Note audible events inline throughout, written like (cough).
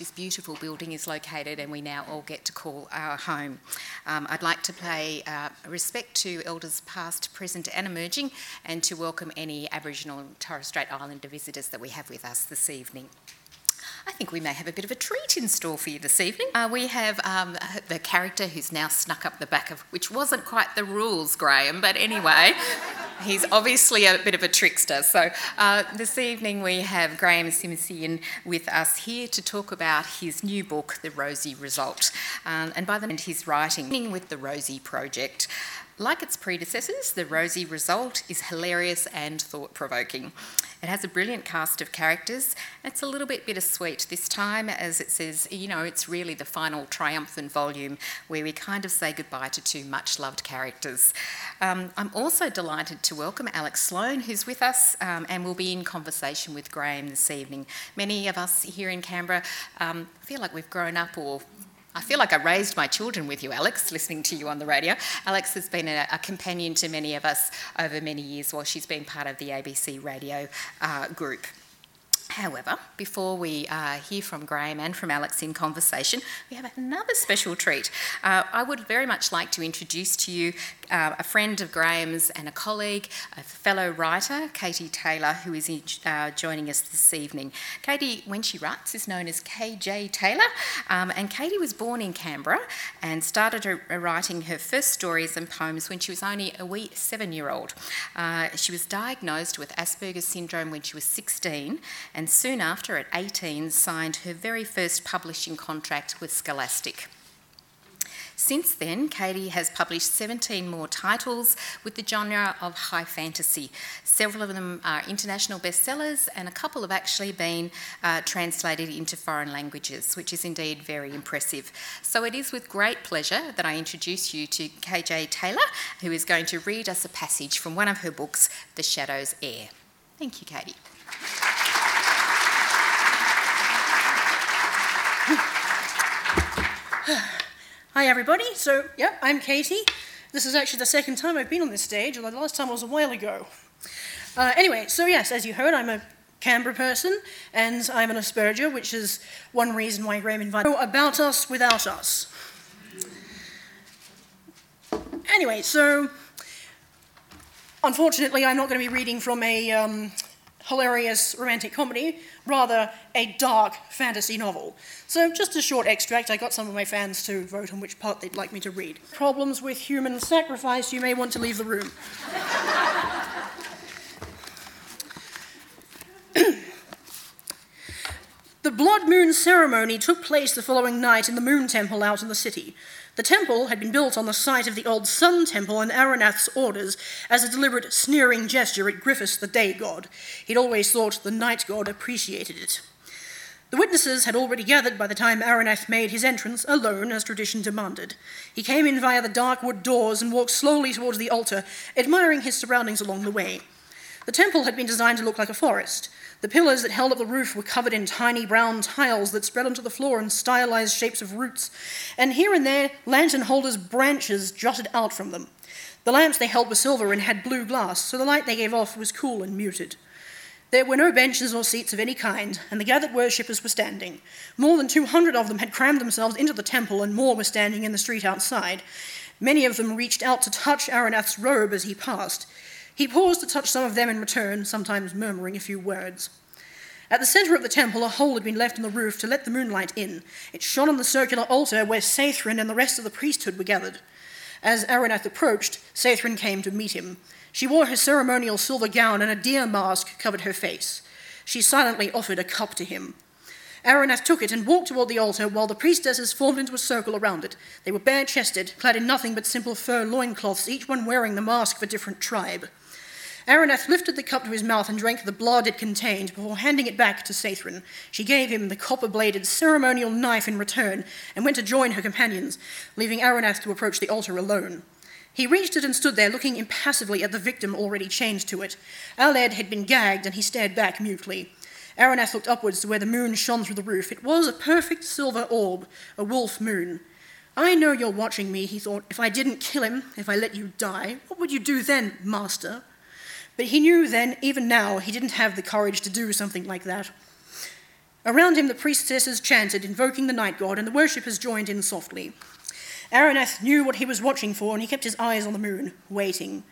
this beautiful building is located and we now all get to call our home. Um, I'd like to pay uh, respect to elders past, present and emerging and to welcome any Aboriginal and Torres Strait Islander visitors that we have with us this evening. I think we may have a bit of a treat in store for you this evening. Uh, we have um, the character who's now snuck up the back of, which wasn't quite the rules, Graham, but anyway, (laughs) he's obviously a bit of a trickster. So uh, this evening we have Graham Simsion with us here to talk about his new book, The Rosie Result. Um, and by the end, he's writing with the Rosie Project. Like its predecessors, The Rosie Result is hilarious and thought provoking. It has a brilliant cast of characters. It's a little bit bittersweet this time, as it says, you know, it's really the final triumphant volume where we kind of say goodbye to two much loved characters. Um, I'm also delighted to welcome Alex Sloan, who's with us um, and will be in conversation with Graham this evening. Many of us here in Canberra um, feel like we've grown up or I feel like I raised my children with you, Alex, listening to you on the radio. Alex has been a, a companion to many of us over many years while she's been part of the ABC radio uh, group. However, before we uh, hear from Graham and from Alex in conversation, we have another special treat. Uh, I would very much like to introduce to you uh, a friend of Graham's and a colleague, a fellow writer, Katie Taylor, who is uh, joining us this evening. Katie, when she writes, is known as KJ Taylor, um, and Katie was born in Canberra and started her, writing her first stories and poems when she was only a wee seven year old. Uh, she was diagnosed with Asperger's syndrome when she was 16 and soon after, at 18, signed her very first publishing contract with Scholastic. Since then, Katie has published 17 more titles with the genre of high fantasy. Several of them are international bestsellers, and a couple have actually been uh, translated into foreign languages, which is indeed very impressive. So it is with great pleasure that I introduce you to KJ Taylor, who is going to read us a passage from one of her books, The Shadow's Heir. Thank you, Katie. (sighs) Hi, everybody. So, yeah, I'm Katie. This is actually the second time I've been on this stage, although the last time was a while ago. Uh, anyway, so yes, as you heard, I'm a Canberra person, and I'm an Asperger, which is one reason why Graham invited me. About us without us. Anyway, so unfortunately, I'm not going to be reading from a um, hilarious romantic comedy, rather a dark fantasy novel. So, just a short extract. I got some of my fans to vote on which part they'd like me to read. Problems with human sacrifice, you may want to leave the room. (coughs) the Blood Moon ceremony took place the following night in the Moon Temple out in the city. The temple had been built on the site of the old Sun Temple in Arenadd's orders as a deliberate sneering gesture at Gryphus, the day god. He'd always thought the night god appreciated it. The witnesses had already gathered by the time Arenadd made his entrance, alone as tradition demanded. He came in via the dark wood doors and walked slowly towards the altar, admiring his surroundings along the way. The temple had been designed to look like a forest. The pillars that held up the roof were covered in tiny brown tiles that spread onto the floor in stylized shapes of roots, and here and there, lantern holders' branches jutted out from them. The lamps they held were silver and had blue glass, so the light they gave off was cool and muted. There were no benches or seats of any kind, and the gathered worshippers were standing. More than 200 of them had crammed themselves into the temple, and more were standing in the street outside. Many of them reached out to touch Arenadd's robe as he passed. He paused to touch some of them in return, sometimes murmuring a few words. At the centre of the temple, a hole had been left in the roof to let the moonlight in. It shone on the circular altar where Saeddryn and the rest of the priesthood were gathered. As Arenadd approached, Saeddryn came to meet him. She wore her ceremonial silver gown and a deer mask covered her face. She silently offered a cup to him. Arenadd took it and walked toward the altar while the priestesses formed into a circle around it. They were bare chested, clad in nothing but simple fur loincloths, each one wearing the mask of a different tribe. Arenadd lifted the cup to his mouth and drank the blood it contained before handing it back to Saeddryn. She gave him the copper bladed ceremonial knife in return and went to join her companions, leaving Arenadd to approach the altar alone. He reached it and stood there, looking impassively at the victim already chained to it. Aled had been gagged, and he stared back mutely. Arenadd looked upwards to where the moon shone through the roof. It was a perfect silver orb, a wolf moon. I know you're watching me, he thought. If I didn't kill him, if I let you die, what would you do then, master? But he knew then, even now, he didn't have the courage to do something like that. Around him, the priestesses chanted, invoking the night god, and the worshippers joined in softly. Arenadd knew what he was watching for, and he kept his eyes on the moon, waiting.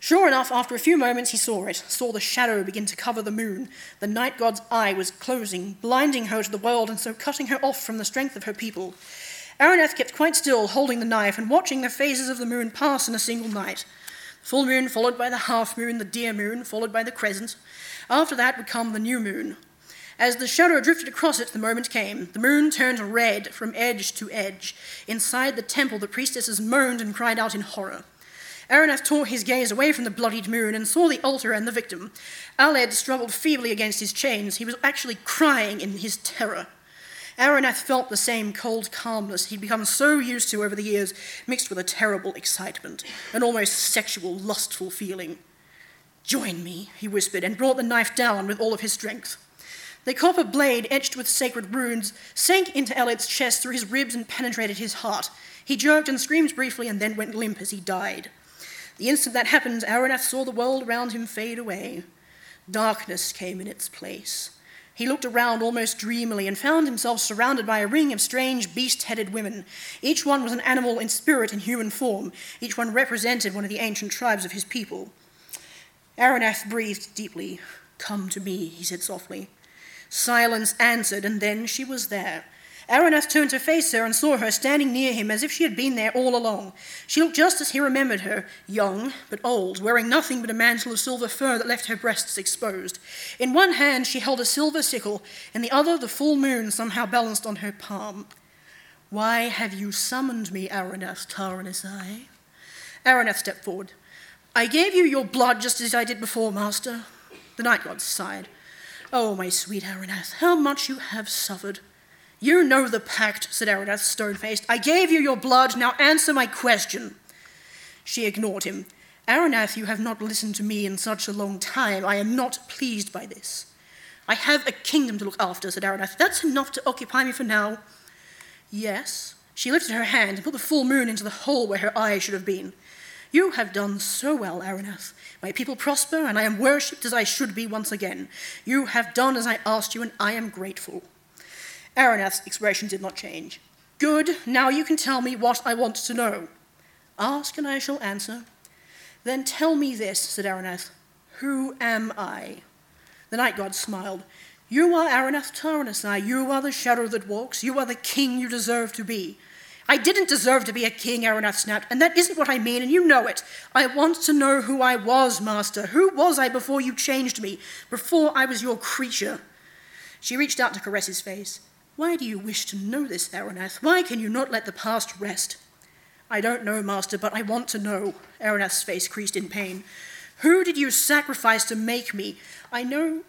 Sure enough, after a few moments, he saw it, saw the shadow begin to cover the moon. The night god's eye was closing, blinding her to the world, and so cutting her off from the strength of her people. Arenadd kept quite still, holding the knife, and watching the phases of the moon pass in a single night. Full moon, followed by the half moon, the dear moon, followed by the crescent. After that would come the new moon. As the shadow drifted across it, the moment came. The moon turned red from edge to edge. Inside the temple, the priestesses moaned and cried out in horror. Arenadd tore his gaze away from the bloodied moon and saw the altar and the victim. Aled struggled feebly against his chains. He was actually crying in his terror. Arenadd felt the same cold calmness he'd become so used to over the years, mixed with a terrible excitement, an almost sexual, lustful feeling. Join me, he whispered, and brought the knife down with all of his strength. The copper blade, etched with sacred runes, sank into Aled's chest through his ribs and penetrated his heart. He jerked and screamed briefly and then went limp as he died. The instant that happened, Arenadd saw the world around him fade away. Darkness came in its place. He looked around almost dreamily and found himself surrounded by a ring of strange, beast headed women. Each one was an animal in spirit and human form. Each one represented one of the ancient tribes of his people. Arenadd breathed deeply. Come to me, he said softly. Silence answered, and then she was there. Arenadd turned to face her and saw her standing near him as if she had been there all along. She looked just as he remembered her, young but old, wearing nothing but a mantle of silver fur that left her breasts exposed. In one hand she held a silver sickle, in the other the full moon somehow balanced on her palm. Why have you summoned me, Arenadd Tar-Nisai? Arenadd stepped forward. I gave you your blood just as I did before, Master. The night god sighed. Oh, my sweet Arenadd, how much you have suffered. You know the pact, said Arenadd, stone faced. I gave you your blood, now answer my question. She ignored him. Arenadd, you have not listened to me in such a long time. I am not pleased by this. I have a kingdom to look after, said Arenadd. That's enough to occupy me for now. Yes. She lifted her hand and put the full moon into the hole where her eye should have been. You have done so well, Arenadd. My people prosper, and I am worshipped as I should be once again. You have done as I asked you, and I am grateful. Arenadd's expression did not change. Good, now you can tell me what I want to know. Ask and I shall answer. Then tell me this, said Arenadd. Who am I? The night god smiled. You are Arenadd Tar-Nisai. You are the shadow that walks. You are the king you deserve to be. I didn't deserve to be a king, Arenadd snapped, and that isn't what I mean, and you know it. I want to know who I was, master. Who was I before you changed me, before I was your creature? She reached out to caress his face. Why do you wish to know this, Arenadd? Why can you not let the past rest? I don't know, Master, but I want to know. Arenadd's face creased in pain. Who did you sacrifice to make me? I know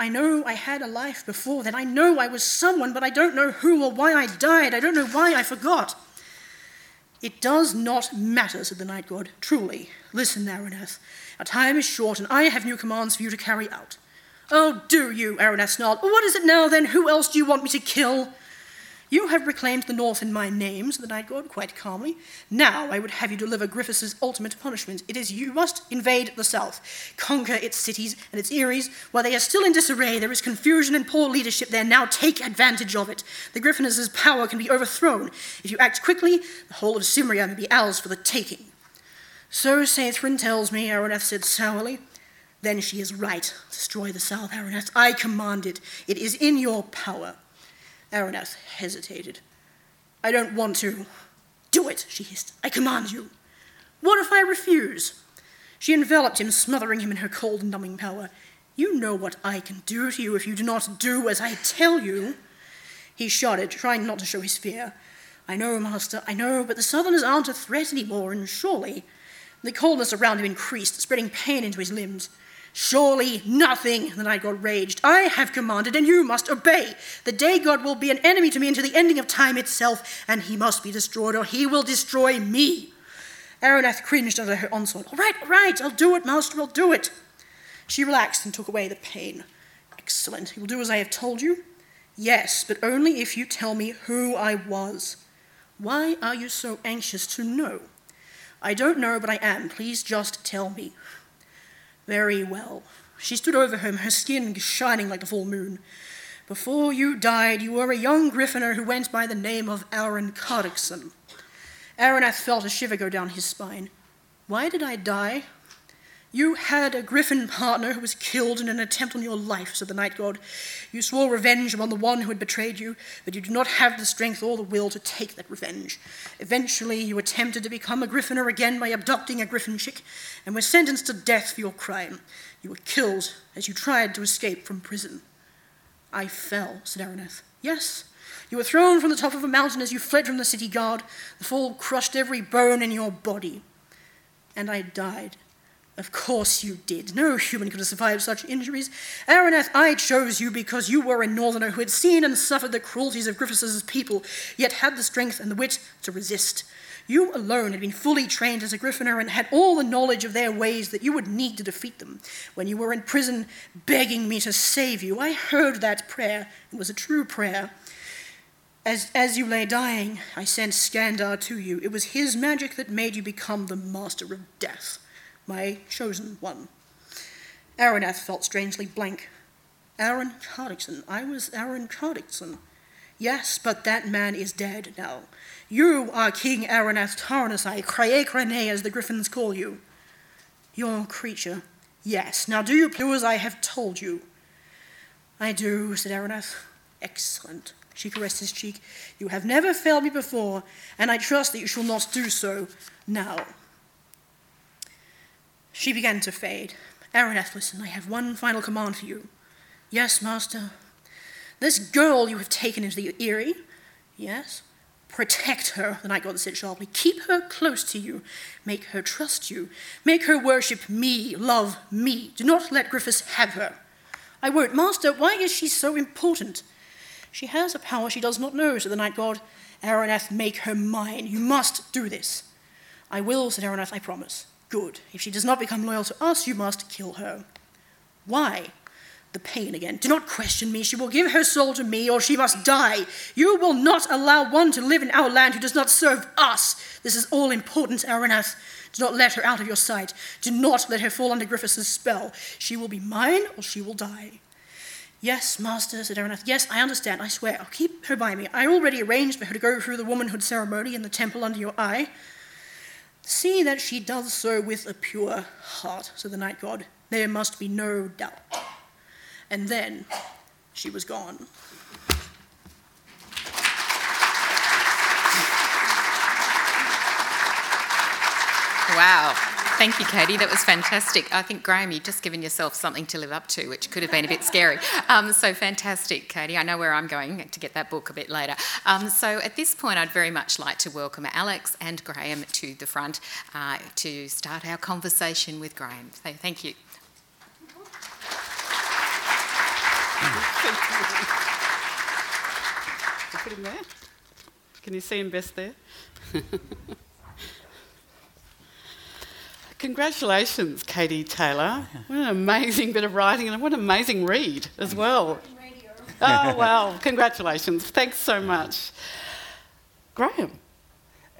I know I had a life before then. I know I was someone, but I don't know who or why I died. I don't know why I forgot. It does not matter, said the night god. Truly. Listen, Arenadd. Our time is short, and I have new commands for you to carry out. Oh, do you? Arenadd snarled. What is it now, then? Who else do you want me to kill? You have reclaimed the north in my name, said the night god quite calmly. Now I would have you deliver Gryphus' ultimate punishment. It is you must invade the south, conquer its cities and its eyries. While they are still in disarray, there is confusion and poor leadership there. Now take advantage of it. The Gryphus' power can be overthrown. If you act quickly, the whole of Cymria may be ours for the taking. So Saeddryn tells me, Arenadd said sourly. Then she is right. Destroy the South, Arenadd. I command it. It is in your power. Arenadd hesitated. I don't want to. Do it, she hissed. I command you. What if I refuse? She enveloped him, smothering him in her cold, numbing power. You know what I can do to you if you do not do as I tell you. He shuddered, trying not to show his fear. I know, Master, I know, but the Southerners aren't a threat any more, and surely. The coldness around him increased, spreading pain into his limbs. Surely nothing, the night god raged. I have commanded, and you must obey. The day god will be an enemy to me until the ending of time itself, and he must be destroyed, or he will destroy me. Arenadd cringed under her onslaught. All right, all right, I'll do it, master, I'll do it. She relaxed and took away the pain. Excellent. You will do as I have told you? Yes, but only if you tell me who I was. Why are you so anxious to know? I don't know, but I am. Please just tell me. Very well. She stood over him, her skin shining like the full moon. Before you died, you were a young griffiner who went by the name of Arren Cardockson. Arenadd felt a shiver go down his spine. Why did I die? You had a griffin partner who was killed in an attempt on your life, said the night god. You swore revenge upon the one who had betrayed you, but you did not have the strength or the will to take that revenge. Eventually, you attempted to become a griffiner again by abducting a griffin chick, and were sentenced to death for your crime. You were killed as you tried to escape from prison. I fell, said Arenadd. Yes, you were thrown from the top of a mountain as you fled from the city guard. The fall crushed every bone in your body. And I died. Of course you did. No human could have survived such injuries. Arenadd, I chose you because you were a northerner who had seen and suffered the cruelties of Gryphus' people, yet had the strength and the wit to resist. You alone had been fully trained as a griffiner and had all the knowledge of their ways that you would need to defeat them. When you were in prison begging me to save you, I heard that prayer. It was a true prayer. As, as you lay dying, I sent Skandar to you. It was his magic that made you become the master of death, my chosen one. Arenadd felt strangely blank. Arren Cardockson. I was Arren Cardockson. Yes, but that man is dead now. You are King Arenadd Tarnasai, Crae as the griffins call you. Your creature. Yes. Now do you do as I have told you? I do, said Arenadd. Excellent. She caressed his cheek. You have never failed me before, and I trust that you shall not do so now. She began to fade. Arenadd, listen, I have one final command for you. Yes, master. This girl you have taken into the Eyrie, yes, Protect her, the night god said sharply. Keep her close to you. Make her trust you. Make her worship me, love me. Do not let Gryphus have her. I won't. Master, why is she so important? She has a power she does not know, said the night god. Arenadd, make her mine. You must do this. I will, said Arenadd, I promise. Good. If she does not become loyal to us, you must kill her. Why? the pain again. Do not question me. She will give her soul to me, or she must die. You will not allow one to live in our land who does not serve us. This is all important, Arenadd. Do not let her out of your sight. Do not let her fall under Gryphus' spell. She will be mine, or she will die. Yes, master, said Arenadd. Yes, I understand, I swear. I'll keep her by me. I already arranged for her to go through the womanhood ceremony in the temple under your eye. See that she does so with a pure heart, said the night god. There must be no doubt and then she was gone. Wow. Thank you, Katie. That was fantastic. I think, Graham, you've just given yourself something to live up to, which could have been a bit scary. Um, so fantastic, Katie. I know where I'm going to get that book a bit later. Um, so at this point, I'd very much like to welcome Alex and Graham to the front uh, to start our conversation with Graham. So thank you. put him there. Can you see him best there? (laughs) Congratulations, Katie Taylor. What an amazing bit of writing and what an amazing read as well. Oh, wow. Congratulations. Thanks so much. Graham.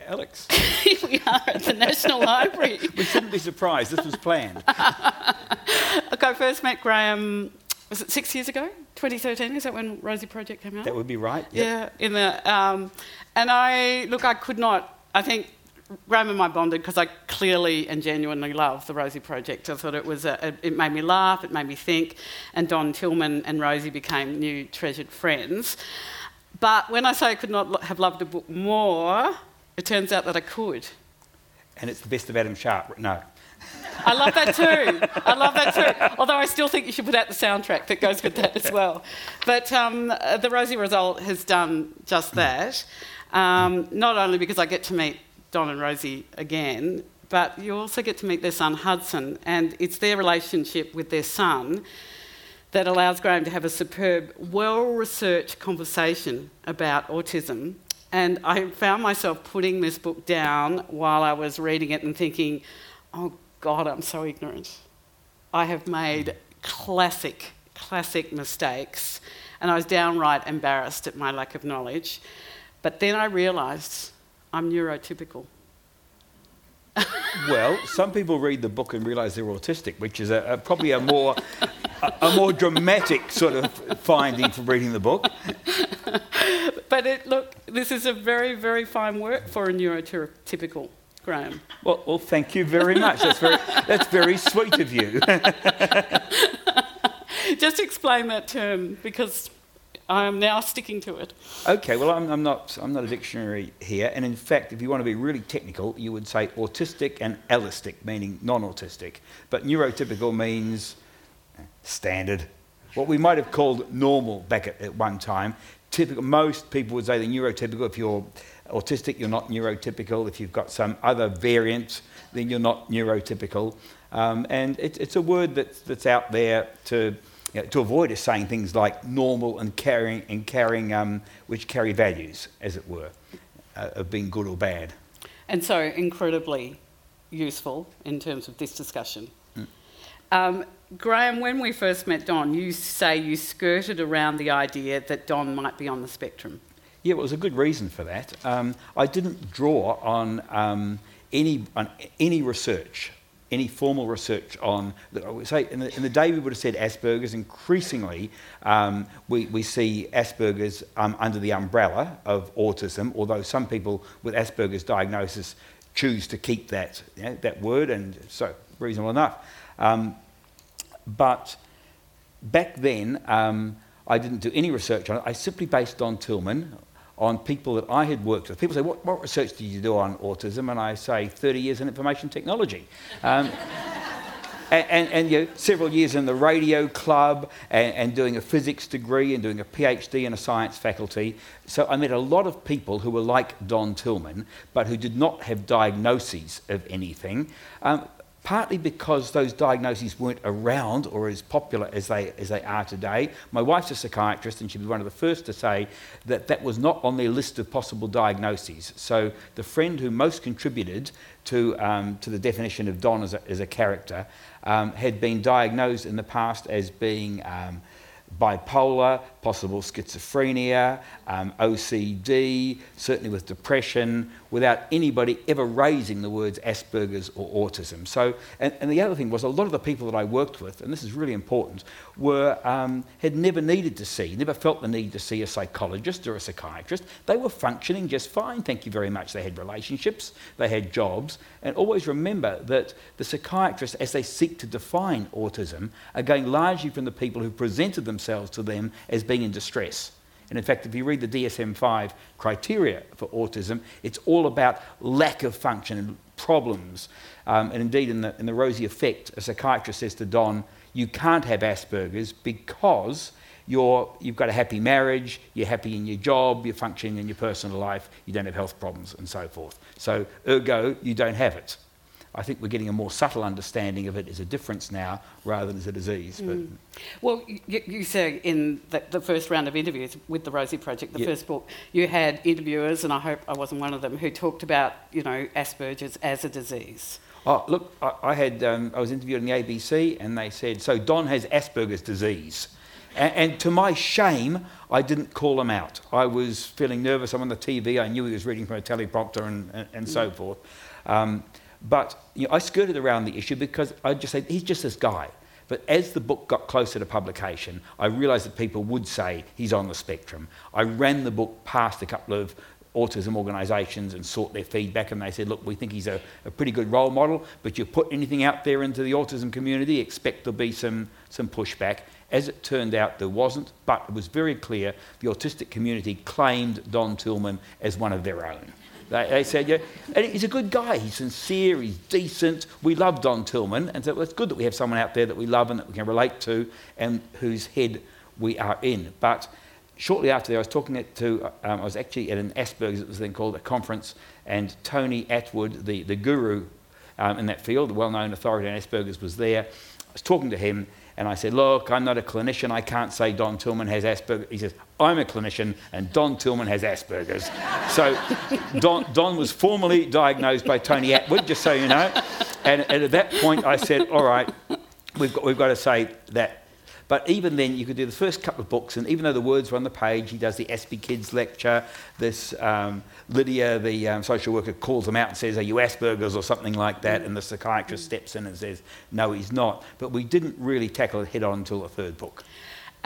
Alex. (laughs) Here we are at the National (laughs) Library. We shouldn't be surprised. This was planned. (laughs) Look, I first met Graham was it six years ago? 2013 is that when Rosie Project came out? That would be right. Yep. Yeah, in the um, and I look, I could not. I think Graham and I bonded because I clearly and genuinely love the Rosie Project. I thought it was a, it made me laugh, it made me think, and Don Tillman and Rosie became new treasured friends. But when I say I could not have loved a book more, it turns out that I could. And it's the best of Adam Sharp. No. I love that too. I love that too. Although I still think you should put out the soundtrack that goes with that as well. But um, the Rosie Result has done just that. Um, not only because I get to meet Don and Rosie again, but you also get to meet their son Hudson, and it's their relationship with their son that allows Graham to have a superb, well researched conversation about autism. And I found myself putting this book down while I was reading it and thinking, oh God, I'm so ignorant. I have made classic, classic mistakes, and I was downright embarrassed at my lack of knowledge. But then I realised I'm neurotypical. (laughs) well, some people read the book and realise they're autistic, which is a, a, probably a more a, a more dramatic sort of finding from reading the book. (laughs) But it, look, this is a very, very fine work for a neurotypical, Graham. Well, well, thank you very much. That's very, that's very sweet of you. (laughs) Just explain that term because I am now sticking to it. Okay, well, I'm, I'm, not, I'm not a dictionary here, and in fact, if you want to be really technical, you would say autistic and allistic, meaning non autistic. But neurotypical means standard, what we might have called normal back at, at one time. Typical, most people would say the neurotypical, if you're autistic, you're not neurotypical. If you've got some other variant, then you're not neurotypical. Um, and it, it's a word that's, that's out there to you know, to avoid us saying things like normal and carrying, and carrying um, which carry values, as it were, uh, of being good or bad. And so incredibly useful in terms of this discussion. Mm. Um, Graham, when we first met Don, you say you skirted around the idea that Don might be on the spectrum. Yeah, well, it was a good reason for that. Um, I didn't draw on um, any, on any research any formal research on, I would say, in the, in the, day we would have said Asperger's, increasingly um, we, we see Asperger's um, under the umbrella of autism, although some people with Asperger's diagnosis choose to keep that, you know, that word, and so reasonable enough. Um, but back then, um, I didn't do any research on it. I simply based on Tillman on people that I had worked with. People say, what, what research did you do on autism? And I say, 30 years in information technology. Um, (laughs) and, and, and you know, several years in the radio club and, and, doing a physics degree and doing a PhD in a science faculty. So I met a lot of people who were like Don Tillman, but who did not have diagnoses of anything. Um, partly because those diagnoses weren't around or as popular as they, as they are today. My wife's a psychiatrist, and she was one of the first to say that that was not on their list of possible diagnoses. So the friend who most contributed to, um, to the definition of Don as a, as a character um, had been diagnosed in the past as being. Um, bipolar, possible schizophrenia, um, OCD, certainly with depression, without anybody ever raising the words Asperger's or autism. So, and, and, the other thing was a lot of the people that I worked with, and this is really important, were, um, had never needed to see, never felt the need to see a psychologist or a psychiatrist. They were functioning just fine, thank you very much. They had relationships, they had jobs, and always remember that the psychiatrists, as they seek to define autism, are going largely from the people who presented themselves to them as being in distress. And in fact, if you read the DSM 5 criteria for autism, it's all about lack of function and problems. Um, and indeed, in the, in the Rosie Effect, a psychiatrist says to Don, You can't have Asperger's because you're, you've got a happy marriage, you're happy in your job, you're functioning in your personal life, you don't have health problems, and so forth. So, ergo, you don't have it. I think we're getting a more subtle understanding of it as a difference now rather than as a disease. Mm. Well, you, you, say in the, the, first round of interviews with the Rosie Project, the yep. first book, you had interviewers, and I hope I wasn't one of them, who talked about, you know, Asperger's as a disease. Oh, look, I, I had, um, I was interviewed on the ABC, and they said, so Don has Asperger's disease. And, and, to my shame, I didn't call him out. I was feeling nervous. I'm on the TV. I knew he was reading from a teleprompter and, and, and so mm. forth. Um, but you know, I skirted around the issue because I just said, he's just this guy. But as the book got closer to publication, I realised that people would say he's on the spectrum. I ran the book past a couple of autism organisations and sought their feedback, and they said, Look, we think he's a, a, pretty good role model, but you put anything out there into the autism community, expect there'll be some, some pushback. As it turned out, there wasn't, but it was very clear the autistic community claimed Don Tillman as one of their own. They, they said, yeah, and he's a good guy. He's sincere, he's decent. We love Don Tillman. And so it's good that we have someone out there that we love and that we can relate to and whose head we are in. But shortly after that, I was talking to, um, I was actually at an Asperger's, it was then called a conference, and Tony Attwood, the, the guru um, in that field, the well known authority on Asperger's, was there. I was talking to him, and I said, Look, I'm not a clinician. I can't say Don Tillman has Asperger's. He says, I'm a clinician, and Don Tillman has Asperger's. so (laughs) Don, Don was formally diagnosed by Tony Attwood, just so you know. And, and at that point, I said, All right, we've got, we've got to say that But even then, you could do the first couple of books, and even though the words were on the page, he does the Aspie Kids lecture. This um, Lydia, the um, social worker, calls him out and says, "Are you Asperger's or something like that?" And the psychiatrist steps in and says, "No, he's not." But we didn't really tackle it head on until the third book.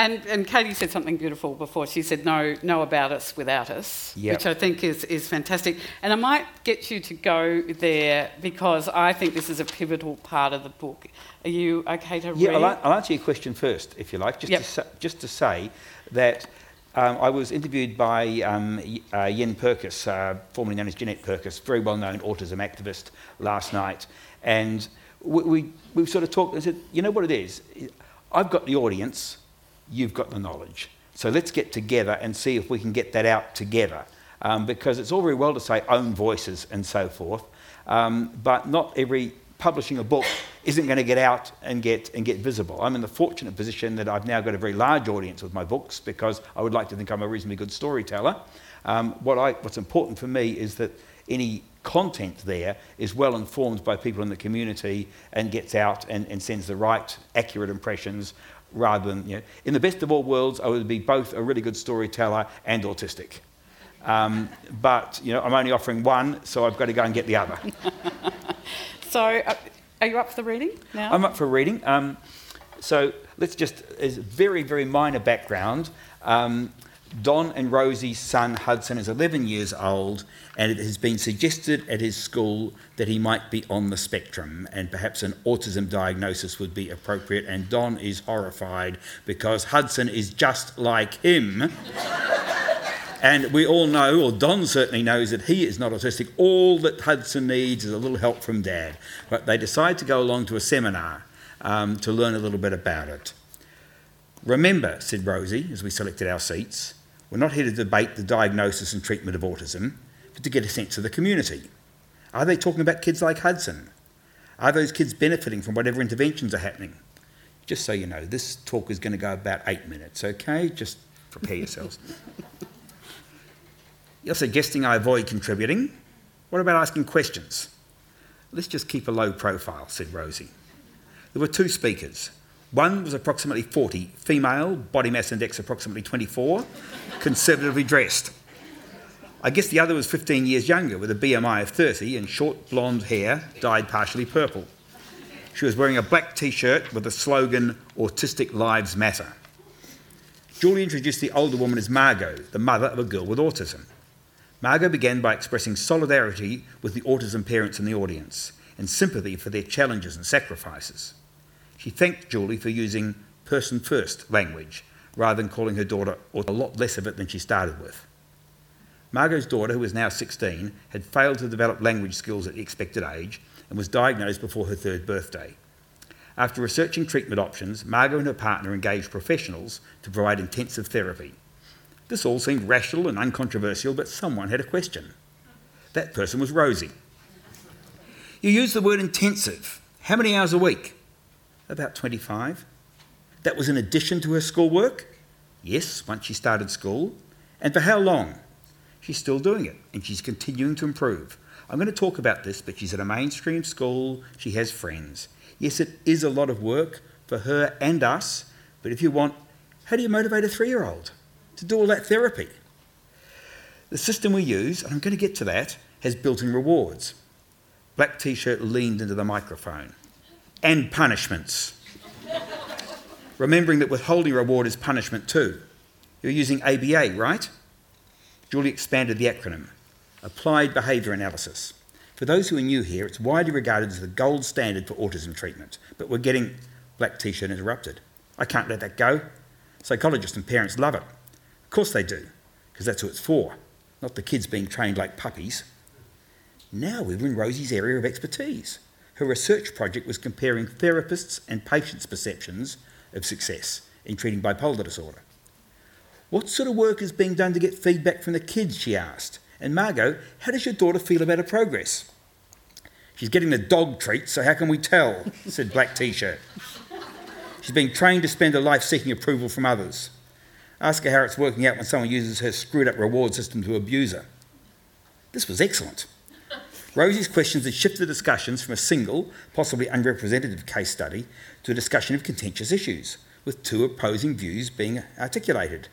And, and Katie said something beautiful before. She said, "No, know about us without us," Yep. which I think is, is fantastic. And I might get you to go there because I think this is a pivotal part of the book. Are you okay to Yeah, read? I'll, I'll answer your question first, if you like, just, Yep. to, sa- just to say that um, I was interviewed by um, uh, Yenn Purkis, uh, formerly known as Jeanette Purkis, very well known autism activist, last night. And we, we, we sort of talked and said, you know what it is? I've got the audience, you've got the knowledge. So let's get together and see if we can get that out together. Um, because it's all very well to say own voices and so forth, um, but not every publishing a book isn't going to get out and get, and get visible. I'm in the fortunate position that I've now got a very large audience with my books because I would like to think I'm a reasonably good storyteller. Um, what I, what's important for me is that any content there is well informed by people in the community and gets out and, and sends the right, accurate impressions rather than, you know, in the best of all worlds, I would be both a really good storyteller and autistic. Um, but, you know, I'm only offering one, so I've got to go and get the other. (laughs) so, uh, are you up for the reading now? I'm up for reading. Um, so let's just, as very, very minor background, um, Don and Rosie's son Hudson is 11 years old, and it has been suggested at his school that he might be on the spectrum, and perhaps an autism diagnosis would be appropriate. And Don is horrified because Hudson is just like him. (laughs) And we all know, or Don certainly knows, that he is not autistic. All that Hudson needs is a little help from Dad. But they decide to go along to a seminar um, to learn a little bit about it. Remember, said Rosie as we selected our seats, we're not here to debate the diagnosis and treatment of autism, but to get a sense of the community. Are they talking about kids like Hudson? Are those kids benefiting from whatever interventions are happening? Just so you know, this talk is going to go about eight minutes, okay? Just prepare yourselves. (laughs) You're suggesting I avoid contributing? What about asking questions? Let's just keep a low profile, said Rosie. There were two speakers. One was approximately 40, female, body mass index approximately 24, conservatively dressed. I guess the other was 15 years younger, with a BMI of 30 and short blonde hair dyed partially purple. She was wearing a black t shirt with the slogan Autistic Lives Matter. Julie introduced the older woman as Margot, the mother of a girl with autism. Margot began by expressing solidarity with the autism parents in the audience and sympathy for their challenges and sacrifices. She thanked Julie for using person first language rather than calling her daughter a lot less of it than she started with. Margot's daughter, who was now 16, had failed to develop language skills at the expected age and was diagnosed before her third birthday. After researching treatment options, Margot and her partner engaged professionals to provide intensive therapy. This all seemed rational and uncontroversial, but someone had a question. That person was Rosie. You use the word intensive. How many hours a week? About 25. That was in addition to her schoolwork? Yes, once she started school. And for how long? She's still doing it, and she's continuing to improve. I'm going to talk about this, but she's at a mainstream school, she has friends. Yes, it is a lot of work for her and us, but if you want, how do you motivate a three year old to do all that therapy? The system we use, and I'm going to get to that, has built in rewards. Black t shirt leaned into the microphone. And punishments. Remembering that withholding reward is punishment too. You're using ABA, right? Julie expanded the acronym Applied Behaviour Analysis. For those who are new here, it's widely regarded as the gold standard for autism treatment, but we're getting black t shirt interrupted. I can't let that go. Psychologists and parents love it. Of course they do, because that's who it's for, not the kids being trained like puppies. Now we're in Rosie's area of expertise. Her research project was comparing therapists' and patients' perceptions of success in treating bipolar disorder. What sort of work is being done to get feedback from the kids? She asked. And Margot, how does your daughter feel about her progress? She's getting the dog treats, so how can we tell? (laughs) said Black T shirt. She's being trained to spend her life seeking approval from others. Ask her how it's working out when someone uses her screwed up reward system to abuse her. This was excellent. Rosie's questions had shifted the discussions from a single, possibly unrepresentative case study to a discussion of contentious issues, with two opposing views being articulated.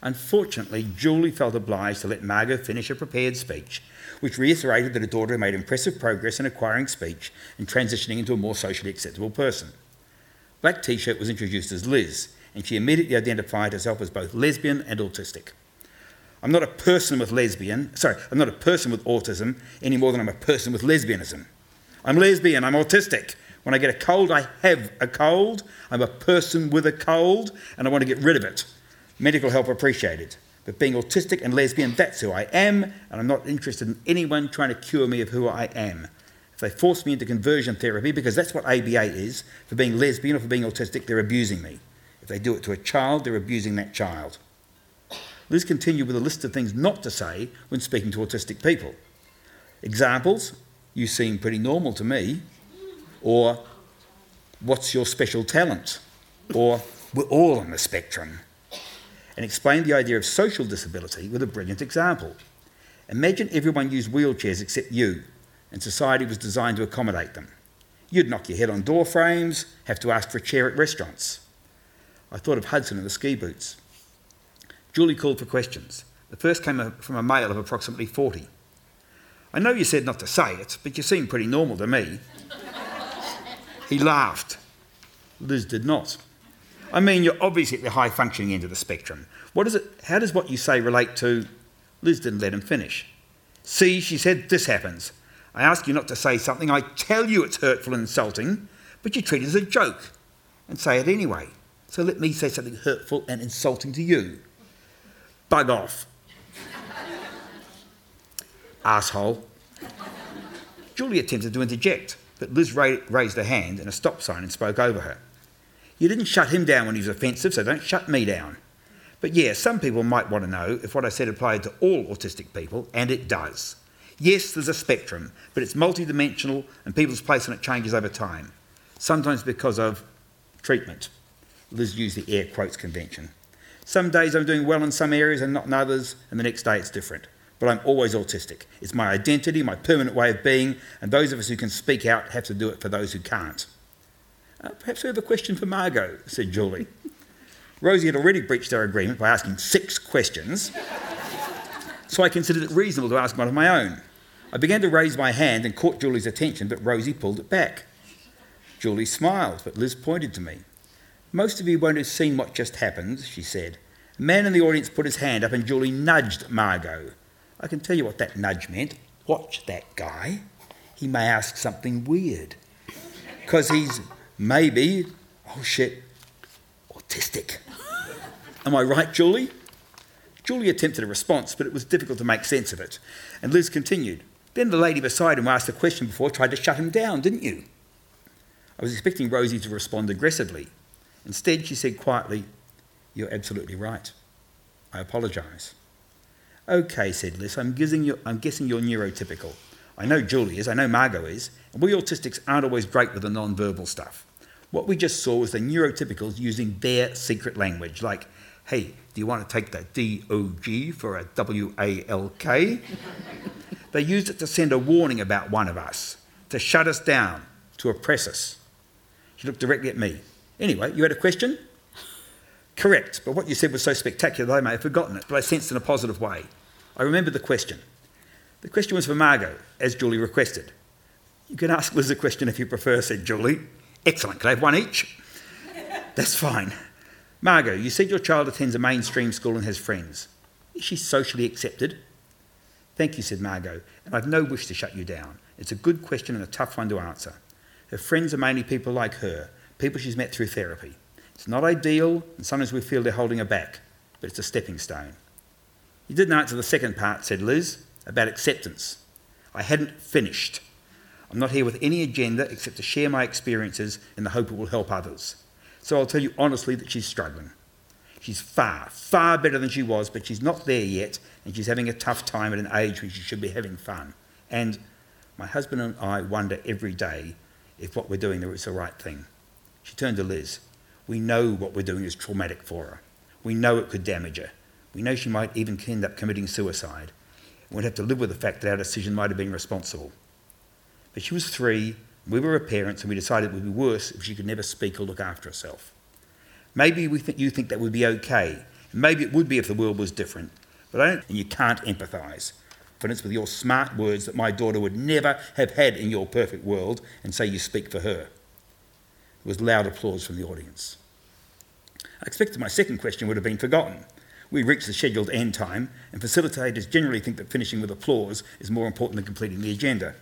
Unfortunately, Julie felt obliged to let Margot finish a prepared speech, which reiterated that her daughter had made impressive progress in acquiring speech and transitioning into a more socially acceptable person. Black T shirt was introduced as Liz, and she immediately identified herself as both lesbian and autistic. I'm not a person with lesbian, sorry, I'm not a person with autism any more than I'm a person with lesbianism. I'm lesbian, I'm autistic. When I get a cold, I have a cold. I'm a person with a cold, and I want to get rid of it. Medical help appreciated. But being autistic and lesbian, that's who I am, and I'm not interested in anyone trying to cure me of who I am. If they force me into conversion therapy, because that's what ABA is, for being lesbian or for being autistic, they're abusing me. If they do it to a child, they're abusing that child. Liz continued with a list of things not to say when speaking to autistic people. Examples you seem pretty normal to me, or what's your special talent, or we're all on the spectrum. And explained the idea of social disability with a brilliant example. Imagine everyone used wheelchairs except you, and society was designed to accommodate them. You'd knock your head on door frames, have to ask for a chair at restaurants. I thought of Hudson and the ski boots. Julie called for questions. The first came from a male of approximately 40. I know you said not to say it, but you seem pretty normal to me. he laughed. Liz did not. I mean, you're obviously at the high functioning end of the spectrum. What is it, how does what you say relate to? Liz didn't let him finish. See, she said, this happens. I ask you not to say something, I tell you it's hurtful and insulting, but you treat it as a joke and say it anyway. So let me say something hurtful and insulting to you. Bug off. Asshole. Julie attempted to interject, but Liz ra- raised her hand and a stop sign and spoke over her. You didn't shut him down when he was offensive, so don't shut me down. But yeah, some people might want to know if what I said applied to all autistic people, and it does. Yes, there's a spectrum, but it's multidimensional and people's place on it changes over time, sometimes because of treatment. Liz used the air quotes convention. Some days I'm doing well in some areas and not in others, and the next day it's different. But I'm always autistic. It's my identity, my permanent way of being, and those of us who can speak out have to do it for those who can't. Uh, perhaps we have a question for Margot, said Julie. (laughs) Rosie had already breached our agreement by asking six questions, (laughs) so I considered it reasonable to ask one of my own. I began to raise my hand and caught Julie's attention, but Rosie pulled it back. Julie smiled, but Liz pointed to me. Most of you won't have seen what just happened, she said. A man in the audience put his hand up and Julie nudged Margot. I can tell you what that nudge meant. Watch that guy. He may ask something weird. Because he's maybe, oh shit, autistic. Am I right, Julie? Julie attempted a response, but it was difficult to make sense of it. And Liz continued. Then the lady beside him asked a question before tried to shut him down, didn't you? I was expecting Rosie to respond aggressively. Instead, she said quietly, You're absolutely right. I apologise. Okay, said Liz, I'm guessing, you're, I'm guessing you're neurotypical. I know Julie is, I know Margot is, and we autistics aren't always great with the non-verbal stuff. What we just saw was the neurotypicals using their secret language, like, hey, do you want to take the D-O-G for a W-A-L-K? (laughs) they used it to send a warning about one of us, to shut us down, to oppress us. She looked directly at me. Anyway, you had a question? Correct, but what you said was so spectacular that I may have forgotten it, but I sensed in a positive way. I remembered the question. The question was for Margot, as Julie requested. You can ask Liz a question if you prefer, said Julie. Excellent, can I have one each? That's fine. Margot, you said your child attends a mainstream school and has friends. Is she socially accepted? Thank you, said Margot, and I've no wish to shut you down. It's a good question and a tough one to answer. Her friends are mainly people like her, people she's met through therapy. It's not ideal, and sometimes we feel they're holding her back, but it's a stepping stone. You didn't answer the second part, said Liz, about acceptance. I hadn't finished. I'm not here with any agenda except to share my experiences in the hope it will help others. So I'll tell you honestly that she's struggling. She's far, far better than she was, but she's not there yet, and she's having a tough time at an age when she should be having fun. And my husband and I wonder every day if what we're doing is the right thing. She turned to Liz. We know what we're doing is traumatic for her. We know it could damage her. We know she might even end up committing suicide. We'd have to live with the fact that our decision might have been responsible. But she was three, we were her parents, and we decided it would be worse if she could never speak or look after herself. Maybe we you think that would be okay. Maybe it would be if the world was different. But I don't, and you can't empathise. For instance, with your smart words that my daughter would never have had in your perfect world, and say you speak for her. Was loud applause from the audience. I expected my second question would have been forgotten. We reached the scheduled end time, and facilitators generally think that finishing with applause is more important than completing the agenda.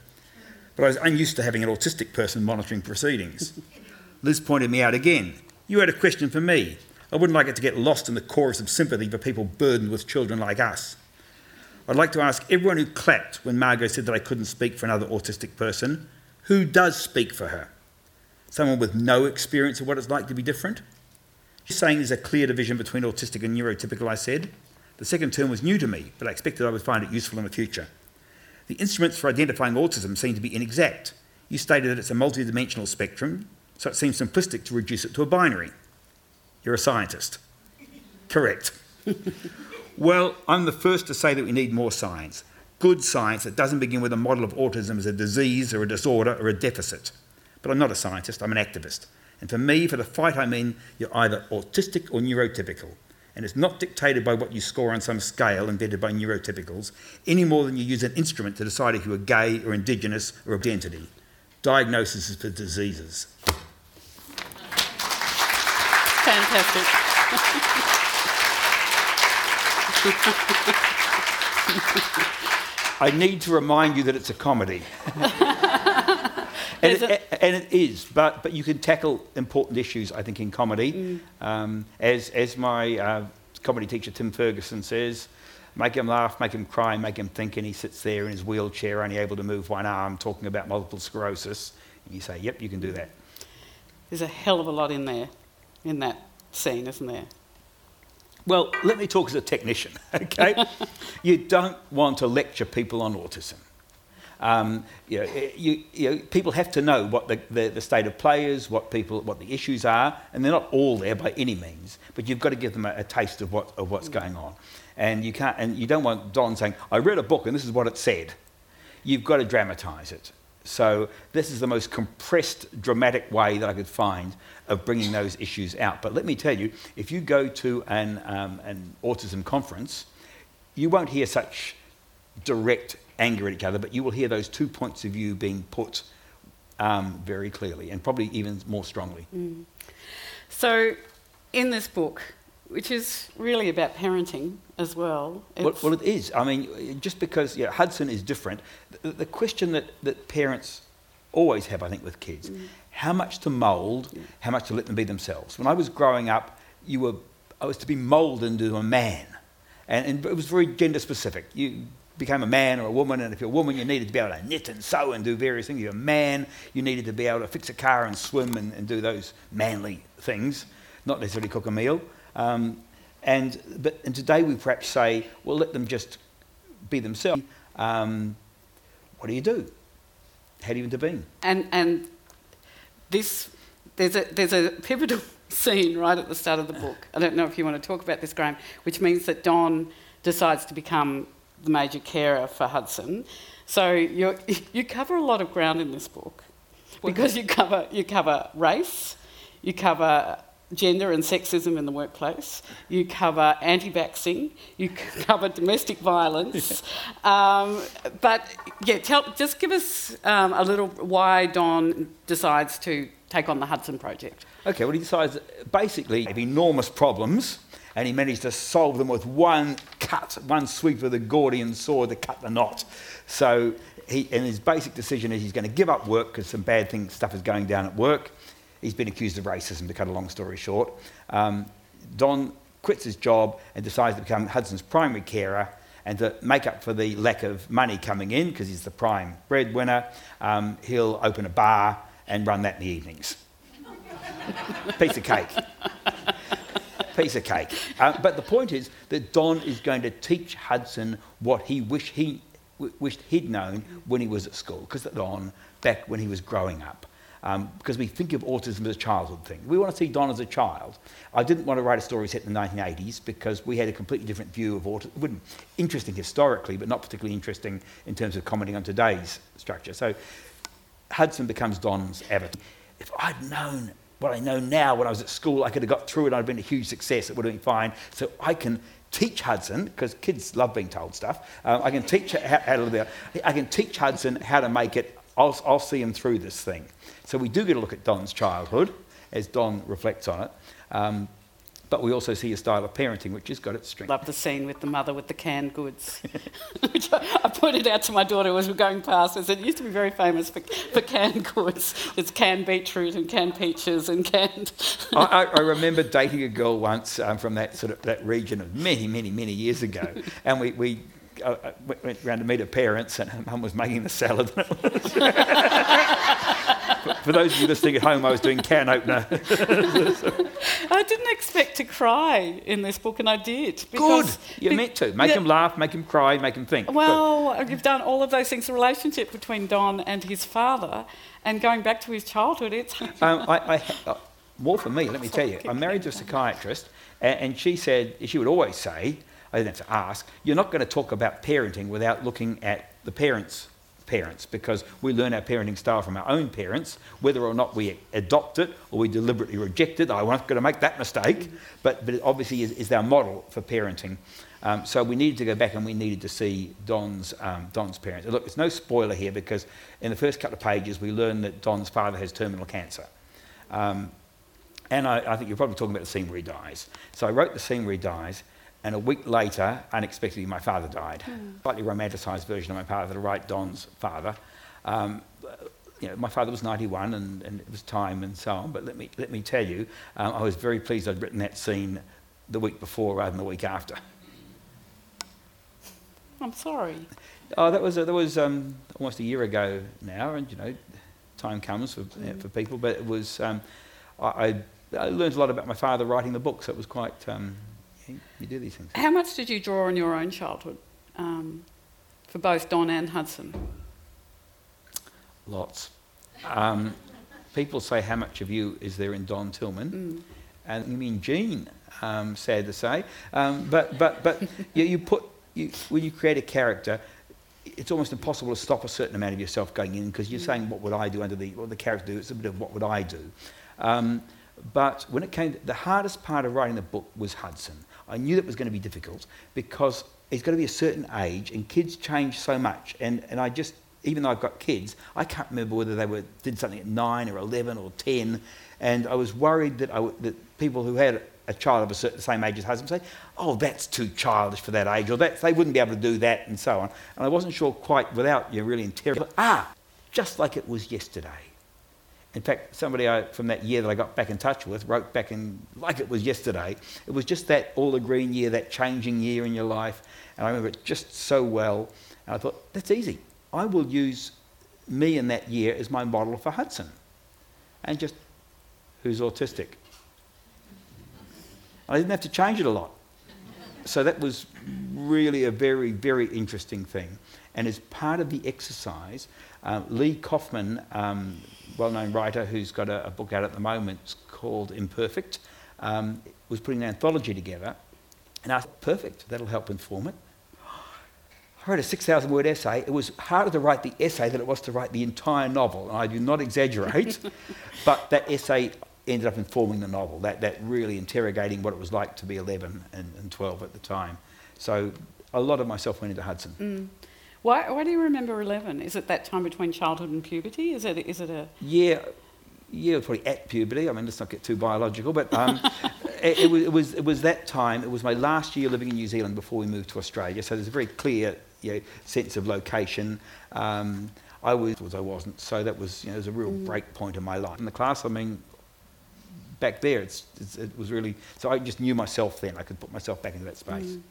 But I was unused to having an autistic person monitoring proceedings. (laughs) Liz pointed me out again. You had a question for me. I wouldn't like it to get lost in the chorus of sympathy for people burdened with children like us. I'd like to ask everyone who clapped when Margot said that I couldn't speak for another autistic person who does speak for her? Someone with no experience of what it's like to be different? She's saying there's a clear division between autistic and neurotypical, I said. The second term was new to me, but I expected I would find it useful in the future. The instruments for identifying autism seem to be inexact. You stated that it's a multidimensional spectrum, so it seems simplistic to reduce it to a binary. You're a scientist. Correct. well, I'm the first to say that we need more science. Good science that doesn't begin with a model of autism as a disease or a disorder or a deficit. But I'm not a scientist, I'm an activist. And for me, for the fight I'm in, you're either autistic or neurotypical. And it's not dictated by what you score on some scale invented by neurotypicals, any more than you use an instrument to decide if you are gay or indigenous or identity. Diagnosis is for diseases. Fantastic. (laughs) I need to remind you that it's a comedy. (laughs) and, it, and it is, but, but you can tackle important issues, I think, in comedy. Mm. Um, as, as my uh, comedy teacher Tim Ferguson says, make him laugh, make him cry, make him think, and he sits there in his wheelchair, only able to move one arm, talking about multiple sclerosis. And you say, yep, you can do that. There's a hell of a lot in there, in that scene, isn't there? Well, let me talk as a technician, (laughs) okay? (laughs) you don't want to lecture people on autism. Um, you, know, eh, you, you know, people have to know what the, the, the, state of play is, what, people, what the issues are, and they're not all there by any means, but you've got to give them a, a taste of, what, of what's going on. And you, can't, and you don't want Don saying, I read a book and this is what it said. You've got to dramatise it. So this is the most compressed, dramatic way that I could find of bringing those issues out. But let me tell you, if you go to an, um, an autism conference, you won't hear such direct anger at each other, but you will hear those two points of view being put um, very clearly and probably even more strongly. Mm. So, in this book, which is really about parenting as well. Well, well, it is. I mean, just because yeah, Hudson is different, the, the, question that, that parents always have, I think, with kids mm. how much to mould, yeah. how much to let them be themselves. When I was growing up, you were, I was to be moulded into a man. And, and, it was very gender specific. You became a man or a woman, and if you're a woman, you needed to be able to knit and sew and do various things. If you're a man, you needed to be able to fix a car and swim and, and do those manly things, not necessarily cook a meal. Um, and, but, and today we perhaps say, well, let them just be themselves. Um, what do you do? How do you intervene? And, and this, there's a, there's a pivotal (laughs) scene right at the start of the book. I don't know if you want to talk about this, Graham, which means that Don decides to become the major carer for Hudson. So you (laughs) you cover a lot of ground in this book because you cover, you cover race, you cover gender and sexism in the workplace, you cover anti vaxxing, you (laughs) cover domestic violence. Um, but yeah, tell, just give us um, a little why Don decides to take on the Hudson Project. Okay, well, he decides basically have enormous problems and he managed to solve them with one cut, one sweep of the Gordian sword to cut the knot. So, he, and his basic decision is he's going to give up work because some bad thing, stuff is going down at work. He's been accused of racism, to cut a long story short. Um, Don quits his job and decides to become Hudson's primary carer and to make up for the lack of money coming in, because he's the prime breadwinner, um, he'll open a bar and run that in the evenings. (laughs) Piece of cake piece of cake. Uh, but the point is that Don is going to teach Hudson what he wished, he, w- wished he'd known when he was at school, because Don, back when he was growing up. Um, because we think of autism as a childhood thing. We want to see Don as a child. I didn't want to write a story set in the 1980s because we had a completely different view of autism. Interesting historically, but not particularly interesting in terms of commenting on today's structure. So Hudson becomes Don's avatar. If I'd known what I know now when I was at school, I could have got through it, I'd have been a huge success, it would have been fine. So I can teach Hudson, because kids love being told stuff, um, I can teach how, how to I can teach Hudson how to make it, I'll, I'll see him through this thing. So we do get a look at Don's childhood as Don reflects on it. Um, but we also see a style of parenting which has got its strengths. Love the scene with the mother with the canned goods, (laughs) which I, I pointed out to my daughter as we were going past. I said, it used to be very famous for, for canned goods. It's canned beetroot and canned peaches and canned. I, I, (laughs) I remember dating a girl once um, from that sort of that region of many, many, many years ago, (laughs) and we, we uh, uh went round to meet her parents, and her mum was making the salad. For those of you listening at home, I was doing can opener. (laughs) I didn't expect to cry in this book, and I did. Good. You're be- meant to. Make yeah. him laugh, make him cry, make him think. Well, Good. you've done all of those things. The relationship between Don and his father, and going back to his childhood, it's. (laughs) um, I, I, uh, more for me, let me tell you. I'm married to a psychiatrist, and, and she said, she would always say, I didn't have to ask, you're not going to talk about parenting without looking at the parents' parents because we learn our parenting style from our own parents, whether or not we adopt it or we deliberately reject it. I'm not going to make that mistake, but, but it obviously is, is our model for parenting. Um, so we needed to go back and we needed to see Don's, um, Don's parents. Look, it's no spoiler here because in the first couple of pages we learn that Don's father has terminal cancer. Um, and I, I think you're probably talking about the scene where he dies. So I wrote the scene where he dies, and a week later, unexpectedly, my father died. Mm. Slightly romanticised version of my father, the right Don's father. Um, you know, my father was 91 and, and, it was time and so on, but let me, let me tell you, um, I was very pleased I'd written that scene the week before rather than the week after. I'm sorry. Oh, that was, uh, that was um, almost a year ago now, and you know, time comes for, mm. for people, but it was, um, I, I, I, learned a lot about my father writing the book, so it was quite, um, you do these things. How much did you draw on your own childhood um, for both Don and Hudson? Lots. Um, people say, How much of you is there in Don Tillman? Mm. And you mean Gene, um, sad to say. Um, but but, but (laughs) you, you put, you, when you create a character, it's almost impossible to stop a certain amount of yourself going in because you're mm. saying, What would I do under the, what the character do? It's a bit of what would I do. Um, but when it came, to, the hardest part of writing the book was Hudson. I knew that was going to be difficult because he's got to be a certain age and kids change so much. And, and I just, even though I've got kids, I can't remember whether they were, did something at 9 or 11 or 10. And I was worried that, I, that people who had a child of a certain same age as Hudson say, oh, that's too childish for that age, or that, they wouldn't be able to do that, and so on. And I wasn't sure quite, without you know, really interrogating, ah, just like it was yesterday. In fact, somebody I, from that year that I got back in touch with wrote back in like it was yesterday. It was just that all the green year, that changing year in your life. And I remember it just so well. And I thought, that's easy. I will use me in that year as my model for Hudson. And just who's autistic. I didn't have to change it a lot. So that was really a very, very interesting thing. And as part of the exercise, uh, Lee Kofman, um, well-known writer who's got a, a, book out at the moment it's called Imperfect, um, was putting an anthology together, and I thought, perfect, that'll help inform it. I wrote a 6,000 word essay. It was harder to write the essay than it was to write the entire novel, and I do not (laughs) exaggerate, but that essay ended up informing the novel, that, that really interrogating what it was like to be 11 and, and 12 at the time. So a lot of myself went into Hudson. Mm. Why, why do you remember 11? Is it that time between childhood and puberty? Is it, is it a... Yeah, yeah, probably at puberty. I mean, let's not get too biological, but um, (laughs) it, it, was, it, was, it was that time. It was my last year living in New Zealand before we moved to Australia. So there's a very clear you know, sense of location. Um, I was, was I wasn't. So that was, you know, was a real mm. break point in my life. In the class, I mean, back there, it's, it's, it was really. So I just knew myself then. I could put myself back into that space. Mm.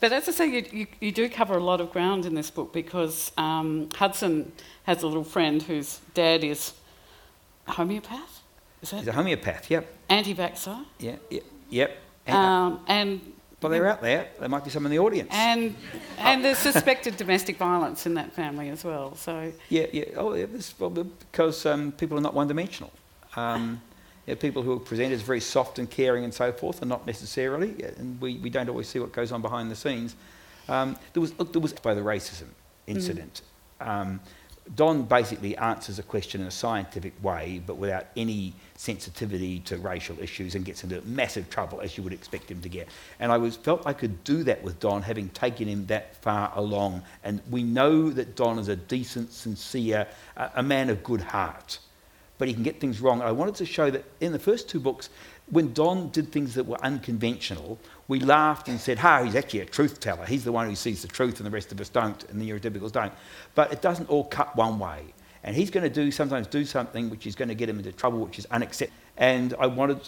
But as I say, you, you, you, do cover a lot of ground in this book because um, Hudson has a little friend whose dad is a homeopath. Is that? He's a homeopath. Yep. Anti-vaxxer. Yeah. Yep. yep. Um, and well, they're out there. There might be some in the audience. And and there's suspected (laughs) domestic violence in that family as well. So yeah, yeah. Oh, yeah, because um, people are not one-dimensional. Um, you know, people who are presented as very soft and caring and so forth are not necessarily, and we, we don't always see what goes on behind the scenes. Um, there was look, there was by the racism incident. Mm. Um, Don basically answers a question in a scientific way, but without any sensitivity to racial issues and gets into massive trouble, as you would expect him to get. And I was, felt I could do that with Don, having taken him that far along. And we know that Don is a decent, sincere, a, a man of good heart. But he can get things wrong. And I wanted to show that in the first two books, when Don did things that were unconventional, we laughed and said, ha, he's actually a truth teller. He's the one who sees the truth and the rest of us don't, and the neurotypicals don't. But it doesn't all cut one way. And he's going to do sometimes do something which is going to get him into trouble, which is unacceptable. And I wanted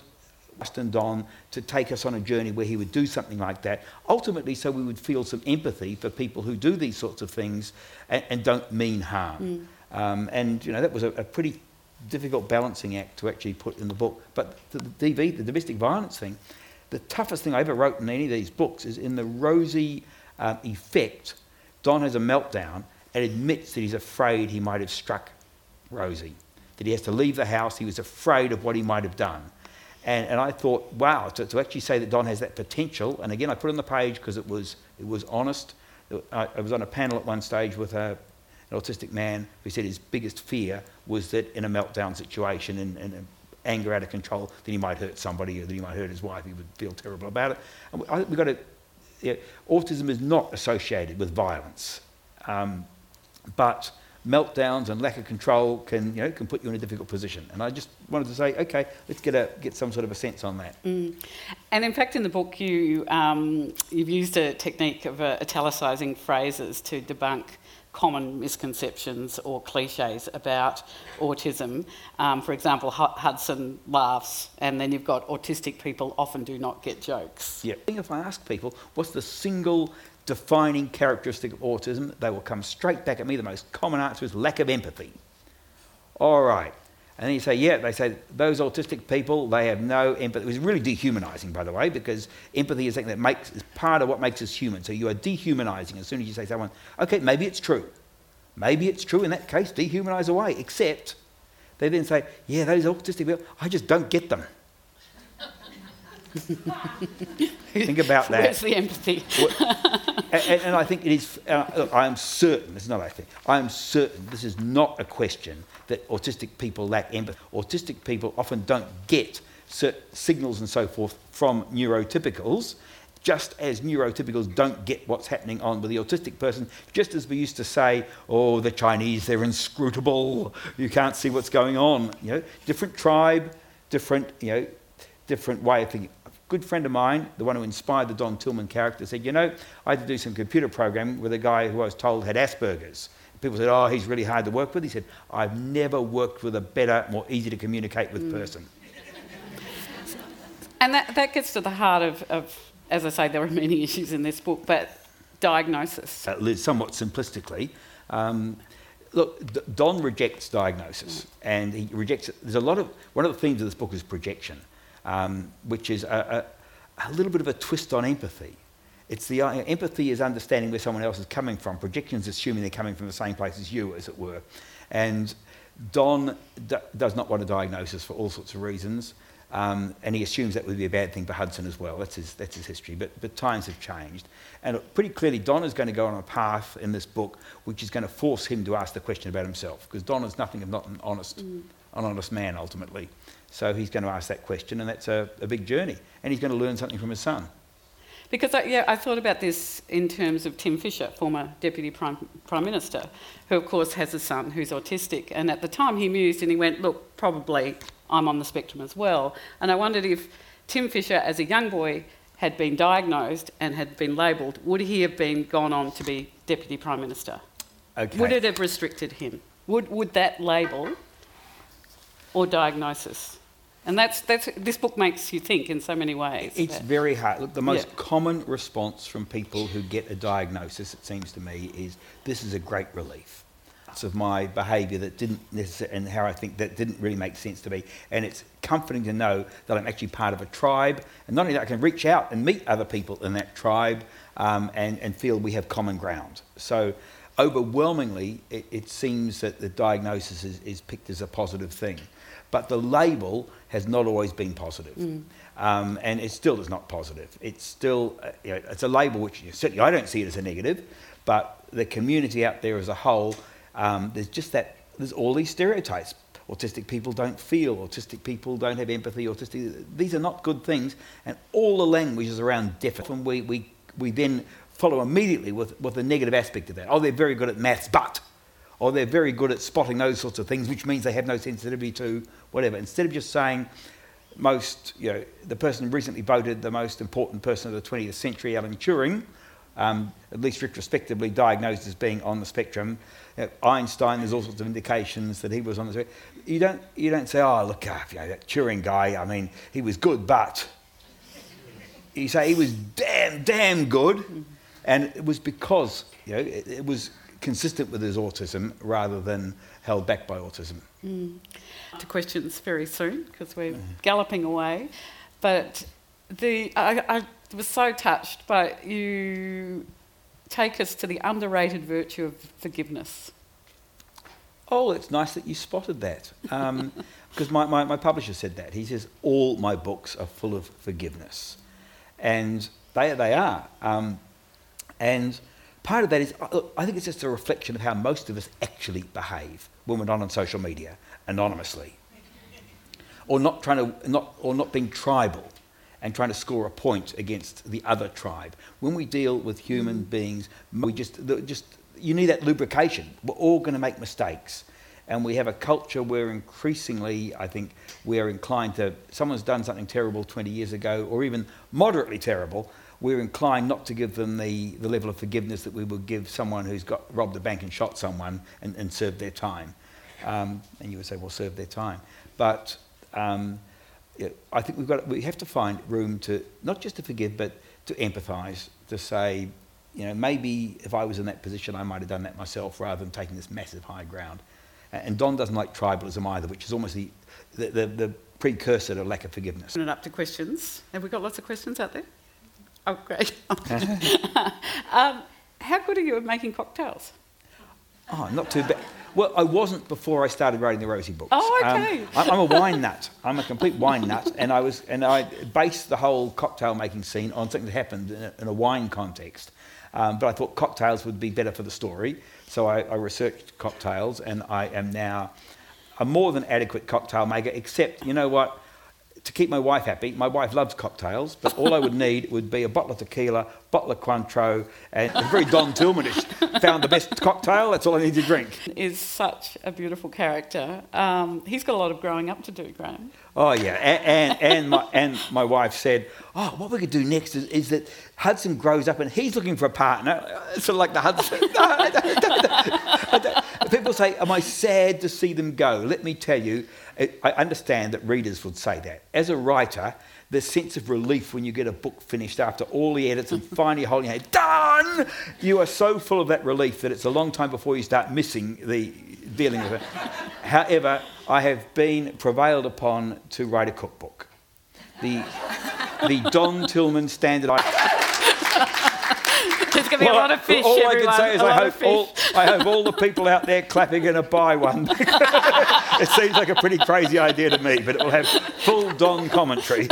Justin Don to take us on a journey where he would do something like that, ultimately so we would feel some empathy for people who do these sorts of things and, and don't mean harm. Mm. Um, and, you know, that was a, a pretty difficult balancing act to actually put in the book. But the DV, the domestic violence thing, the toughest thing I ever wrote in any of these books is in the Rosie um, effect. Don has a meltdown and admits that he's afraid he might have struck Rosie, that he has to leave the house. He was afraid of what he might have done. And, and I thought, wow, to, to actually say that Don has that potential, and again, I put it on the page because it was, it was honest. I, I was on a panel at one stage with a, an autistic man who said his biggest fear was that in a meltdown situation and, and anger out of control, that he might hurt somebody or that he might hurt his wife. He would feel terrible about it. And I, we've got to, yeah, autism is not associated with violence, um, but meltdowns and lack of control can, you know, can put you in a difficult position. And I just wanted to say, okay, let's get, a, get some sort of a sense on that. Mm. And in fact, in the book, you, um, you've used a technique of uh, italicising phrases to debunk common misconceptions or cliches about autism. Um, for example, Hudson laughs, and then you've got autistic people often do not get jokes. Yeah. If I ask people, what's the single defining characteristic of autism, they will come straight back at me. The most common answer is lack of empathy. All right. And then you say, yeah, they say those autistic people, they have no empathy. It was really dehumanizing, by the way, because empathy is something that makes, is part of what makes us human. So you are dehumanizing as soon as you say to someone, okay, maybe it's true. Maybe it's true in that case, dehumanize away. Except they then say, yeah, those autistic people, I just don't get them. (laughs) Think about that. Where's the empathy? and, and, I think it is, uh, I am certain, this is not I think, I am certain this is not a question that autistic people lack empathy. Autistic people often don't get signals and so forth from neurotypicals, just as neurotypicals don't get what's happening on with the autistic person, just as we used to say, oh, the Chinese, they're inscrutable, you can't see what's going on. You know, different tribe, different, you know, different way of thinking. Good friend of mine, the one who inspired the Don Tillman character, said, you know, I had to do some computer programming with a guy who I was told had Asperger's. People said, oh, he's really hard to work with. He said, I've never worked with a better, more easy to communicate with mm. person. And that, that gets to the heart of, of, as I say, there are many issues in this book, but diagnosis. Uh, somewhat simplistically, um, look, Don rejects diagnosis, and he rejects. it. There's a lot of one of the themes of this book is projection, um, which is a, a, a, little bit of a twist on empathy. It's the uh, empathy is understanding where someone else is coming from. Projection is assuming they're coming from the same place as you, as it were. And Don d- does not want a diagnosis for all sorts of reasons. Um, and he assumes that would be a bad thing for Hudson as well. That's his, that's his history. But, but times have changed. And pretty clearly, Don is going to go on a path in this book which is going to force him to ask the question about himself. Because Don is nothing if not an honest, mm. an honest man, ultimately. So he's going to ask that question, and that's a, a big journey. And he's going to learn something from his son. Because I, yeah, I thought about this in terms of Tim Fischer, former Deputy Prime, Prime Minister, who of course has a son who's autistic. And at the time he mused and he went, Look, probably I'm on the spectrum as well. And I wondered if Tim Fischer, as a young boy, had been diagnosed and had been labelled, would he have been gone on to be Deputy Prime Minister? Okay. Would it have restricted him? Would, would that label or diagnosis and that's, that's, this book makes you think in so many ways. It's very hard. Look, the most yeah. common response from people who get a diagnosis, it seems to me, is this is a great relief. It's of my behaviour that didn't necessarily, and how I think that didn't really make sense to me. And it's comforting to know that I'm actually part of a tribe. And not only that, I can reach out and meet other people in that tribe um, and, and feel we have common ground. So overwhelmingly, it, it seems that the diagnosis is, is picked as a positive thing. But the label has not always been positive. Mm. Um, and it still is not positive. It's still, uh, you know, it's a label which certainly I don't see it as a negative, but the community out there as a whole Um, there's just that, there's all these stereotypes. Autistic people don't feel, autistic people don't have empathy, autistic, these are not good things. And all the language is around deaf. And we, we, we then follow immediately with, with the negative aspect of that. Oh, they're very good at maths, but. Or they're very good at spotting those sorts of things, which means they have no sensitivity to whatever. Instead of just saying, most, you know, the person recently voted the most important person of the 20th century, Alan Turing, um, at least retrospectively diagnosed as being on the spectrum. You know, Einstein, there's all sorts of indications that he was on the spectrum. You don't, you don't say, oh, look, you know, that Turing guy, I mean, he was good, but. You say he was damn, damn good. And it was because, you know, it, it was consistent with his autism rather than held back by autism. to questions very soon because we're galloping away. But the I, I was so touched by you take us to the underrated virtue of forgiveness. Oh, it's nice that you spotted that. Um, (laughs) because my, my, my publisher said that. He says, all my books are full of forgiveness. And they, they are. Um, and part of that is, I think it's just a reflection of how most of us actually behave when we're not on social media anonymously. Or not, trying to, not, or not being tribal and trying to score a point against the other tribe. When we deal with human beings, we just, just you need that lubrication. We're all going to make mistakes. And we have a culture where increasingly, I think, we are inclined to, someone's done something terrible 20 years ago, or even moderately terrible, we're inclined not to give them the, the level of forgiveness that we would give someone who's got robbed a bank and shot someone and, and served their time. Um, and you would say, well, serve their time. But um, I think we've got, we have to find room to, not just to forgive, but to empathise, to say, you know, maybe if I was in that position, I might have done that myself rather than taking this massive high ground. And Don doesn't like tribalism either, which is almost the, the, the, the precursor to lack of forgiveness. Open it up to questions. Have we got lots of questions out there? Oh, great. (laughs) um, how good are you at making cocktails? Oh, not too bad. Well, I wasn't before I started writing the Rosie books. Oh, Um, okay. I'm, I'm a wine nut. I'm a complete wine nut, and I was, and I based the whole cocktail making scene on something that happened in a, in a wine context. Um, but I thought cocktails would be better for the story, so I, I researched cocktails, and I am now a more than adequate cocktail maker. Except, you know what? To keep my wife happy, my wife loves cocktails, but all I would (laughs) need would be a bottle of tequila, bottle of Cointreau, and very Don Tillmanish. Found the best cocktail. That's all I need to drink. Is such a beautiful character. Um, he's got a lot of growing up to do, Graham. Oh yeah, and and, and my and my wife said, "Oh, what we could do next is, is that Hudson grows up and he's looking for a partner, sort of like the Hudson." People say, "Am I sad to see them go?" Let me tell you, I I understand that readers would say that. As a writer, the sense of relief when you get a book finished after all the edits and (laughs) finally holding it done, you are so full of that relief that it's a long time before you start missing the dealing with it. (laughs) However, I have been prevailed upon to write a cookbook. The, the Don Tillman standard. (laughs) going to be a lot of fish, all everyone. I can say is a I lot of hope, all. I hope all the people out there clapping are going to buy one. (laughs) it seems like a pretty crazy idea to me, but it will have full Don commentary.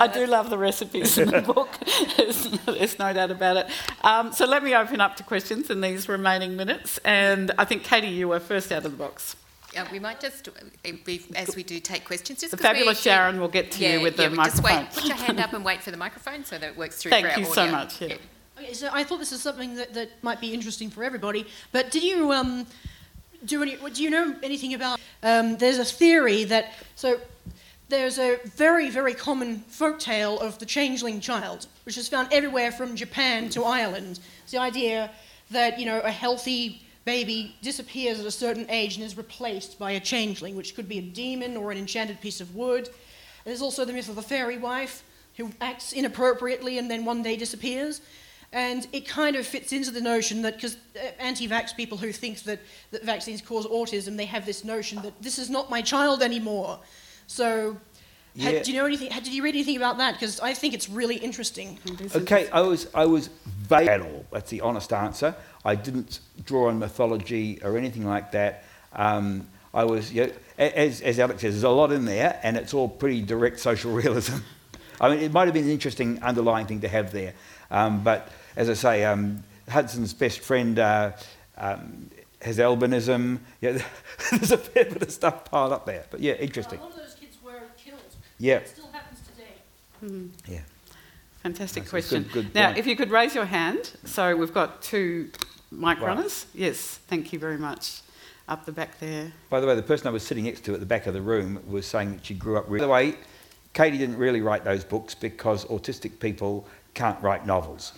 I do love the recipes in the book. (laughs) There's, there's no doubt about it. Um, so let me open up to questions in these remaining minutes. And I think, Katie, you were first out of the box. Uh, we might just, uh, as we do take questions, just The 'cause we fabulous actually- Sharon will get to you with the yeah, we Just wait, put your hand up and wait for the microphone so that it works through Thank for our you so audio. much, yeah. Okay, so I thought this is something that, that might be interesting for everybody. But did you um, do any? Do you know anything about? Um, there's a theory that so there's a very very common folk tale of the changeling child, which is found everywhere from Japan to Ireland. It's the idea that you know a healthy baby disappears at a certain age and is replaced by a changeling, which could be a demon or an enchanted piece of wood. There's also the myth of the fairy wife who acts inappropriately and then one day disappears. And it kind of fits into the notion that, because anti vax people who think that, that vaccines cause autism, they have this notion that this is not my child anymore. So, had- do you know anything? had- Did you read anything about that? Because I think it's really interesting. Okay, I was, I was vague at all. That's the honest answer. I didn't draw on mythology or anything like that. Um, I was, you know, as, as Alex says, there's a lot in there, and it's all pretty direct social realism. (laughs) I mean, it might have been an interesting underlying thing to have there. Um, but as I say, um, Hudson's best friend, uh, um, has albinism. (laughs) Yeah, there's a fair bit of stuff piled up there. But yeah, interesting. A lot of those kids were killed. Yeah, It still happens today. yeah. Fantastic That's question. good- good now, point. if you could raise your hand. So we've got two mic Right. runners. Yes, thank you very much. Up the back there. By the way, the person I was sitting next to at the back of the room was saying that she grew up. Really, by the way, Katie didn't really write those books because autistic people can't write novels.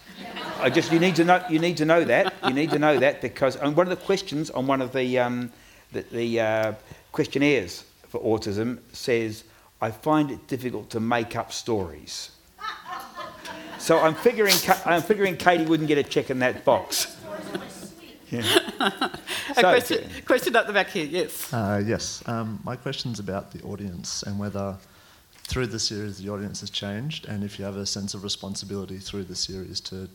I just you need to know you need to know that you need to know that because and one of the questions on one of the um, the, the uh, questionnaires for autism says I find it difficult to make up stories. So I'm figuring I'm figuring Katie wouldn't get a check in that box. (laughs) Yeah. A So- question, question up the back here. Yes. Uh, yes. Um, my question's about the audience and whether through the series the audience has changed and if you have a sense of responsibility through the series to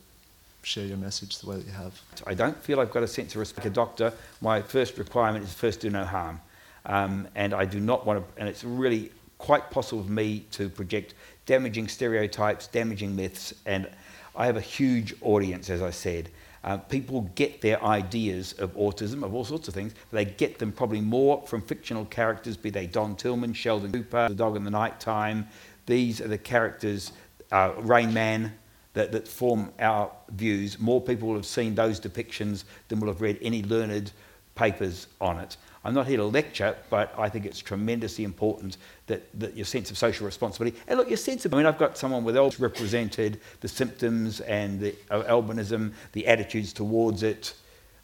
share your message the way that you have. I don't feel I've got a sense of respect. Like a doctor, my first requirement is first do no harm. Um, and I do not want to, and it's really quite possible for me to project damaging stereotypes, damaging myths, and I have a huge audience, as I said. Uh, people get their ideas of autism, of all sorts of things, they get them probably more from fictional characters, be they Don Tillman, Sheldon Cooper, The Dog in the Night Time. These are the characters, uh, Rain Man, that, that form our views. More people will have seen those depictions than will have read any learned papers on it. I'm not here to lecture, but I think it's tremendously important that, that your sense of social responsibility, and look, your sense of, I mean, I've got someone with ALS represented the symptoms and the uh, albinism, the attitudes towards it,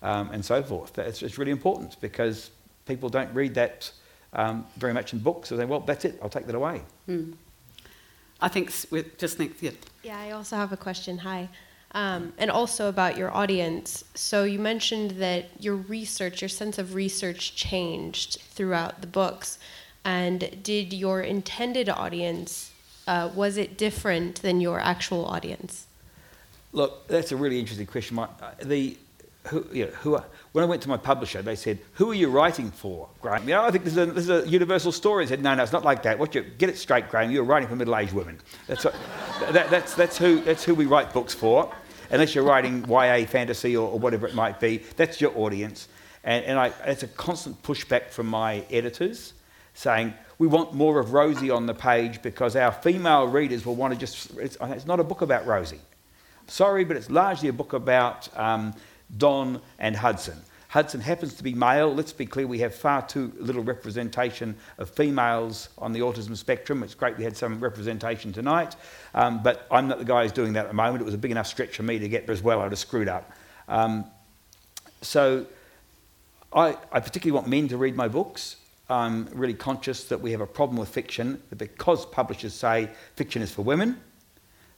um, and so forth. That's it's really important because people don't read that um, very much in books. So they, well, that's it, I'll take that away. I think s- with just next. Yeah. Yeah, I also have a question. Hi. Um, and also about your audience. So you mentioned that your research, your sense of research changed throughout the books. And did your intended audience, uh, was it different than your actual audience? Look, that's a really interesting question. My, uh, the, who, you know, who are, when I went to my publisher, they said, "Who are you writing for, Graham?" You know, I think this is a, this is a universal story. I said, "No, no, it's not like that. What you get it straight, Graham. You're writing for middle-aged women. That's what, (laughs) that, that's that's who that's who we write books for. Unless you're writing YA fantasy or, or whatever it might be, that's your audience. And, and I, it's a constant pushback from my editors, saying we want more of Rosie on the page because our female readers will want to just. It's, it's not a book about Rosie. Sorry, but it's largely a book about um, Don and Hudson. Hudson happens to be male. Let's be clear, we have far too little representation of females on the autism spectrum. It's great we had some representation tonight, um, but I'm not the guy who's doing that at the moment. It was a big enough stretch for me to get there as well. I'd have screwed up. Um, so I, I particularly want men to read my books. I'm really conscious that we have a problem with fiction, because publishers say fiction is for women,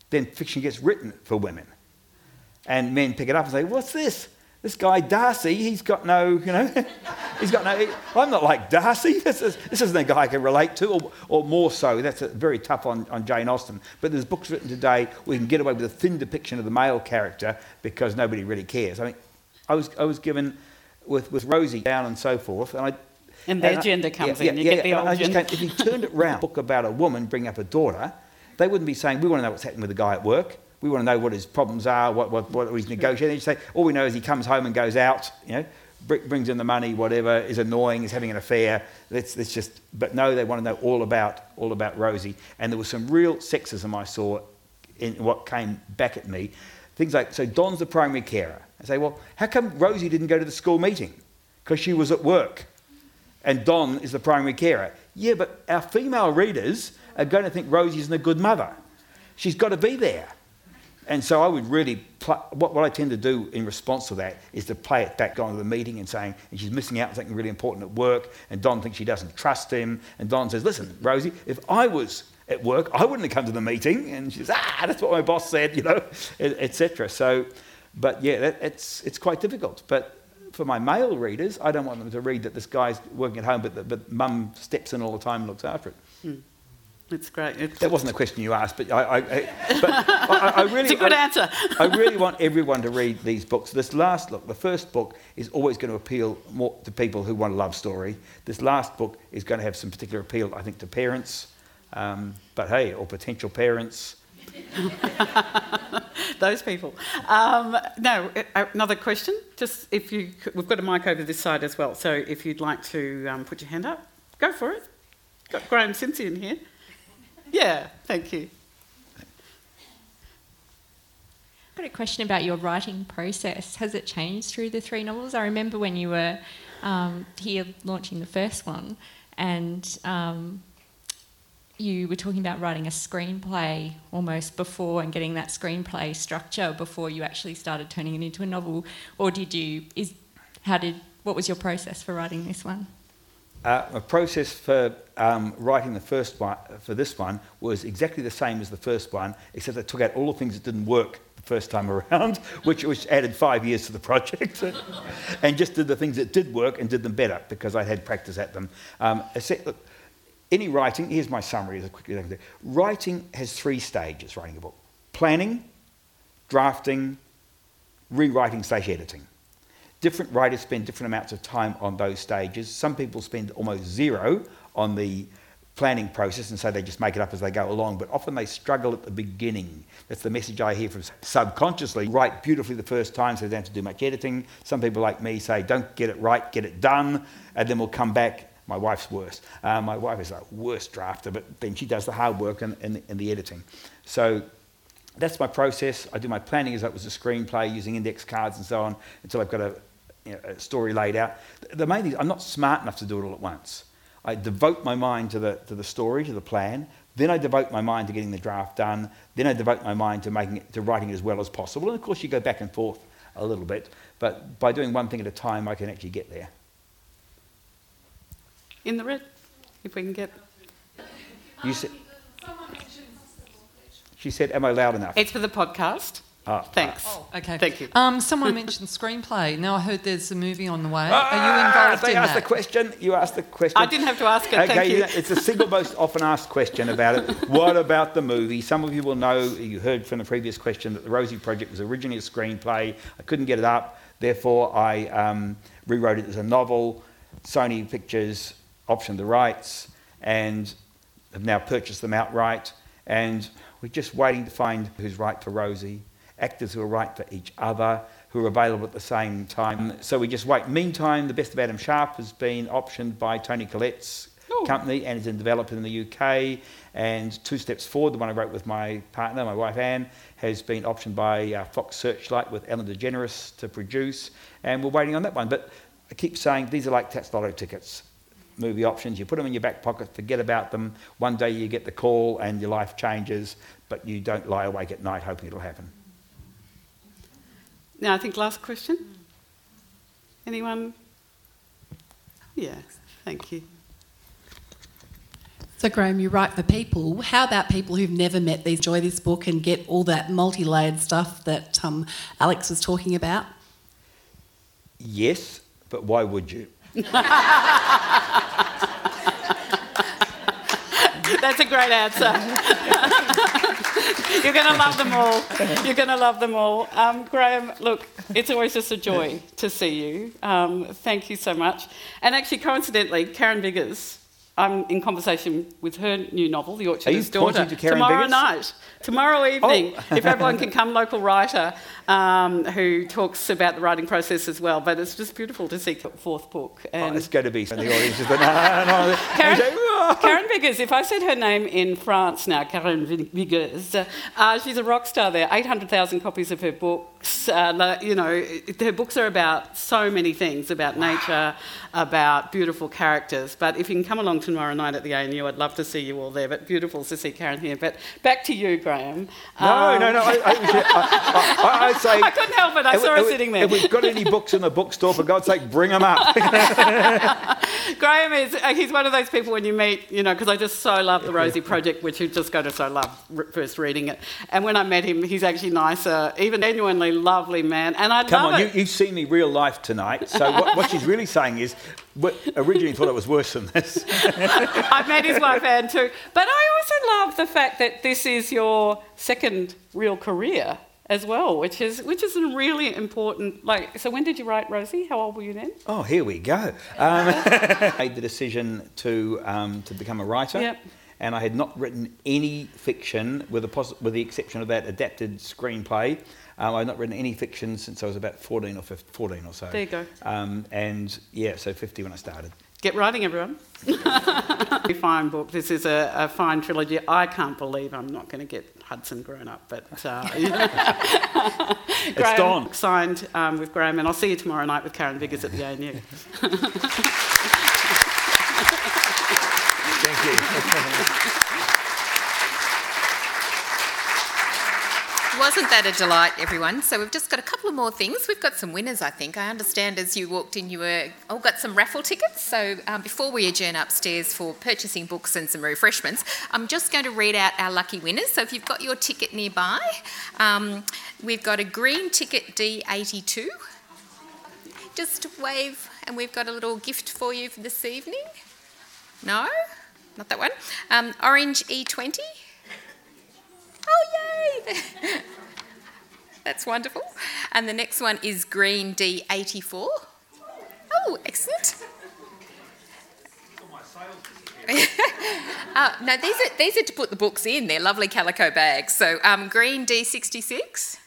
then fiction gets written for women. And men pick it up and say, What's this? This guy Darcy, he's got no, you know, (laughs) he's got no. I'm not like Darcy. (laughs) This, is, this isn't a guy I can relate to, or, or more so. That's a, very tough on, on Jane Austen. But there's books written today where you can get away with a thin depiction of the male character because nobody really cares. I mean, I was, I was given with, with Rosie down and so forth, and I. And their I- gender comes in. You get the old I just gender. if you turned it round, book about a woman bringing up a daughter, they wouldn't be saying, we want to know what's happening with the guy at work. We want to know what his problems are, what, what, what he's negotiating. They say, all we know is he comes home and goes out, you know, brings in the money, whatever, is annoying, is having an affair. Let's, let's just, but no, they want to know all about, all about Rosie. And there was some real sexism I saw in what came back at me. Things like, so Don's the primary carer. I say, well, how come Rosie didn't go to the school meeting? Because she was at work and Don is the primary carer. Yeah, but our female readers are going to think Rosie isn't a good mother. She's got to be there. And so I would really, what, what I tend to do in response to that is to play it back, going to the meeting and saying, and she's missing out on something really important at work, and Don thinks she doesn't trust him, and Don says, listen, Rosie, if I was at work, I wouldn't have come to the meeting, and she says, ah, that's what my boss said, you know, (laughs) etc. So, but yeah, that, it's, it's quite difficult. But for my male readers, I don't want them to read that this guy's working at home, but, but mum steps in all the time and looks after it. It's great. It's, That wasn't the question you asked, but I, I, I, but (laughs) I, I really, it's a good answer. I really want everyone to read these books. This last look, the first book is always going to appeal more to people who want a love story. This last book is going to have some particular appeal, I think, to parents. Um, but hey, or potential parents. (laughs) Those people. Um, no, uh, another question. Just if you, could- we've got a mic over this side as well. So if you'd like to um, put your hand up, go for it. Got Graham Simsion in here. Yeah, thank you. I've got a question about your writing process. Has it changed through the three novels? I remember when you were um, here launching the first one, and um, you were talking about writing a screenplay almost before and getting that screenplay structure before you actually started turning it into a novel. Or did you? Is how did? What was your process for writing this one? Uh, a process for um, writing the first one for this one was exactly the same as the first one, except I took out all the things that didn't work the first time around, (laughs) which, which added five years to the project, (laughs) and just did the things that did work and did them better because I'd had practice at them. Um, set- look, any writing, here's my summary as a quick thing. Writing has three stages, writing a book. Planning, drafting, rewriting slash editing. Different writers spend different amounts of time on those stages. Some people spend almost zero on the planning process and so they just make it up as they go along, but often they struggle at the beginning. That's the message I hear from subconsciously. Write beautifully the first time so they don't have to do much editing. Some people like me say, don't get it right, get it done, and then we'll come back. My wife's worse. Uh, my wife is a worst drafter, but then she does the hard work and, and, and the editing. So that's my process. I do my planning as though it was a screenplay using index cards and so on until I've got a, you know, story laid out. The main thing is I'm not smart enough to do it all at once. I devote my mind to the, to the story, to the plan. Then I devote my mind to getting the draft done. Then I devote my mind to making it, to writing it as well as possible. And of course, you go back and forth a little bit. But by doing one thing at a time, I can actually get there. In the red, if we can get. You said, she said, "Am I loud enough?" It's for the podcast. Ah, Thanks. Okay. Thank you. Um, someone (laughs) mentioned screenplay. Now I heard there's a movie on the way. Ah, Are you involved they in asked that? the question. You asked the question. I didn't have to ask it. Okay, Thank you. it's the single most (laughs) often asked question about it. What about the movie? Some of you will know, you heard from the previous question, that the Rosie Project was originally a screenplay. I couldn't get it up, therefore I um, rewrote it as a novel. Sony Pictures optioned the rights and have now purchased them outright. And we're just waiting to find who's right for Rosie, actors who are right for each other, who are available at the same time. So we just wait. Meantime, The Best of Adam Sharp has been optioned by Toni Collette's Oh. company and is in development in the UK. And Two Steps Forward, the one I wrote with my partner, my wife Anne, has been optioned by uh, Fox Searchlight with Ellen DeGeneres to produce. And we're waiting on that one. But I keep saying these are like tax lotto tickets. Movie options, you put them in your back pocket, forget about them. One day you get the call and your life changes, but you don't lie awake at night hoping it'll happen. Now, I think last question. Anyone? Yeah, thank you. So, Graham, you write for people. How about people who've never met these, enjoy this book and get all that multi layered stuff that um, Alex was talking about? Yes, but why would you? (laughs) That's a great answer. (laughs) You're going to love them all. You're going to love them all. Um, Graham, look, it's always just a joy to see you. Um, thank you so much. And actually, coincidentally, Karen Viggers, I'm in conversation with her new novel, The Orchard's Daughter, to Karen tomorrow night. Tomorrow evening, Oh. (laughs) if everyone can come, local writer um, who talks about the writing process as well. But it's just beautiful to see fourth book. Oh, And it's going to be in the audience. Just, (laughs) no. (laughs) Karen, And you say, "Oh." Karen Viggers, if I said her name in France now, Karen Viggers, uh, she's a rock star there. 800,000 copies of her books. Uh, you know, her books are about so many things, about nature, about beautiful characters. But if you can come along tomorrow night at the ANU, I'd love to see you all there. But beautiful to see Karen here. But back to you, Graham. No, Um, no, no. I, I, I, I, I (laughs) say. I couldn't help it. I saw her sitting there. If we've got any books in the bookstore, for God's sake, bring them up. (laughs) (laughs) Graham is, uh, he's one of those people when you meet, you know, because I just so love the Rosie Project, which you're just going to so love first reading it. And when I met him, he's actually nicer, even genuinely lovely man. And I Come love on, you, it. you've seen me real life tonight. So what, what she's really saying is, what, originally thought it was worse than this. (laughs) I met his wife Anne too. But I also love the fact that this is your second real career as well, which is which is a really important. Like, so when did you write Rosie? How old were you then? Oh, here we go. Um, (laughs) made the decision to um, to become a writer, Yep. and I had not written any fiction, with the, poss- with the exception of that adapted screenplay. Um, I've not written any fiction since I was about 14 or 15, 14 or so. There you go. Um, and yeah, so 50 when I started. Get writing, everyone. (laughs) Fine book. This is a, a fine trilogy. I can't believe I'm not going to get Hudson grown up, but uh, (laughs) Graham dawn. signed um, with Graham, and I'll see you tomorrow night with Karen Viggers at the ANU. (laughs) Thank you. Wasn't that a delight, everyone? So we've just got a couple of more things. We've got some winners, I think. I understand as you walked in, you were all got some raffle tickets. So um, before we adjourn upstairs for purchasing books and some refreshments, I'm just going to read out our lucky winners. So if you've got your ticket nearby, um, we've got a green ticket D82. Just wave, and we've got a little gift for you for this evening. No, not that one. Um, orange E20. (laughs) That's wonderful. And the next one is green D84. Oh, excellent. (laughs) uh, no, these are, these are to put the books in. They're lovely calico bags. So um, green D66.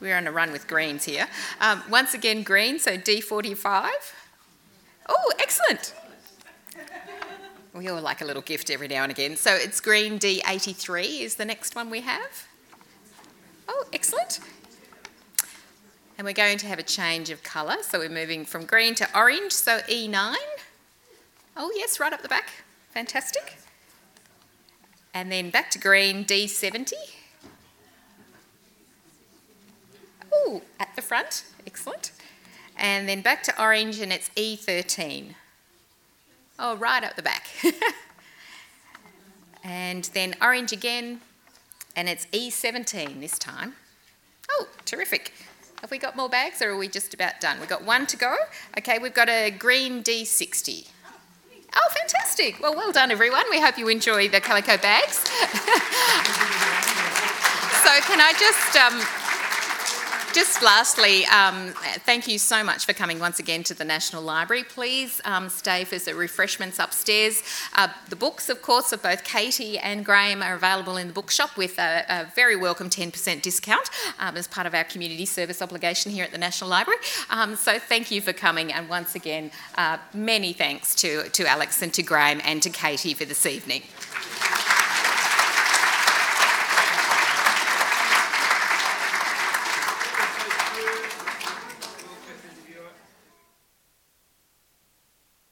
We're on a run with greens here. Um, once again, green, so D45. Oh, excellent. We all like a little gift every now and again. So it's green D83 is the next one we have. Oh, excellent. And we're going to have a change of colour. So we're moving from green to orange, so E9. Oh, yes, right up the back. Fantastic. And then back to green, D70. Oh, at the front. Excellent. And then back to orange, and it's E13. Oh, right up the back. (laughs) and then orange again, and it's E17 this time. Oh, terrific. Have we got more bags or are we just about done? We've got one to go. Okay, we've got a green D60. Oh, fantastic. Well, well done, everyone. We hope you enjoy the calico bags. (laughs) so, can I just. Um, just lastly, um, thank you so much for coming once again to the National Library. Please um, stay for the refreshments upstairs. Uh, the books, of course, of both Katie and Graham are available in the bookshop with a, a very welcome 10% discount um, as part of our community service obligation here at the National Library. Um, so thank you for coming, and once again, uh, many thanks to, to Alex and to Graham and to Katie for this evening.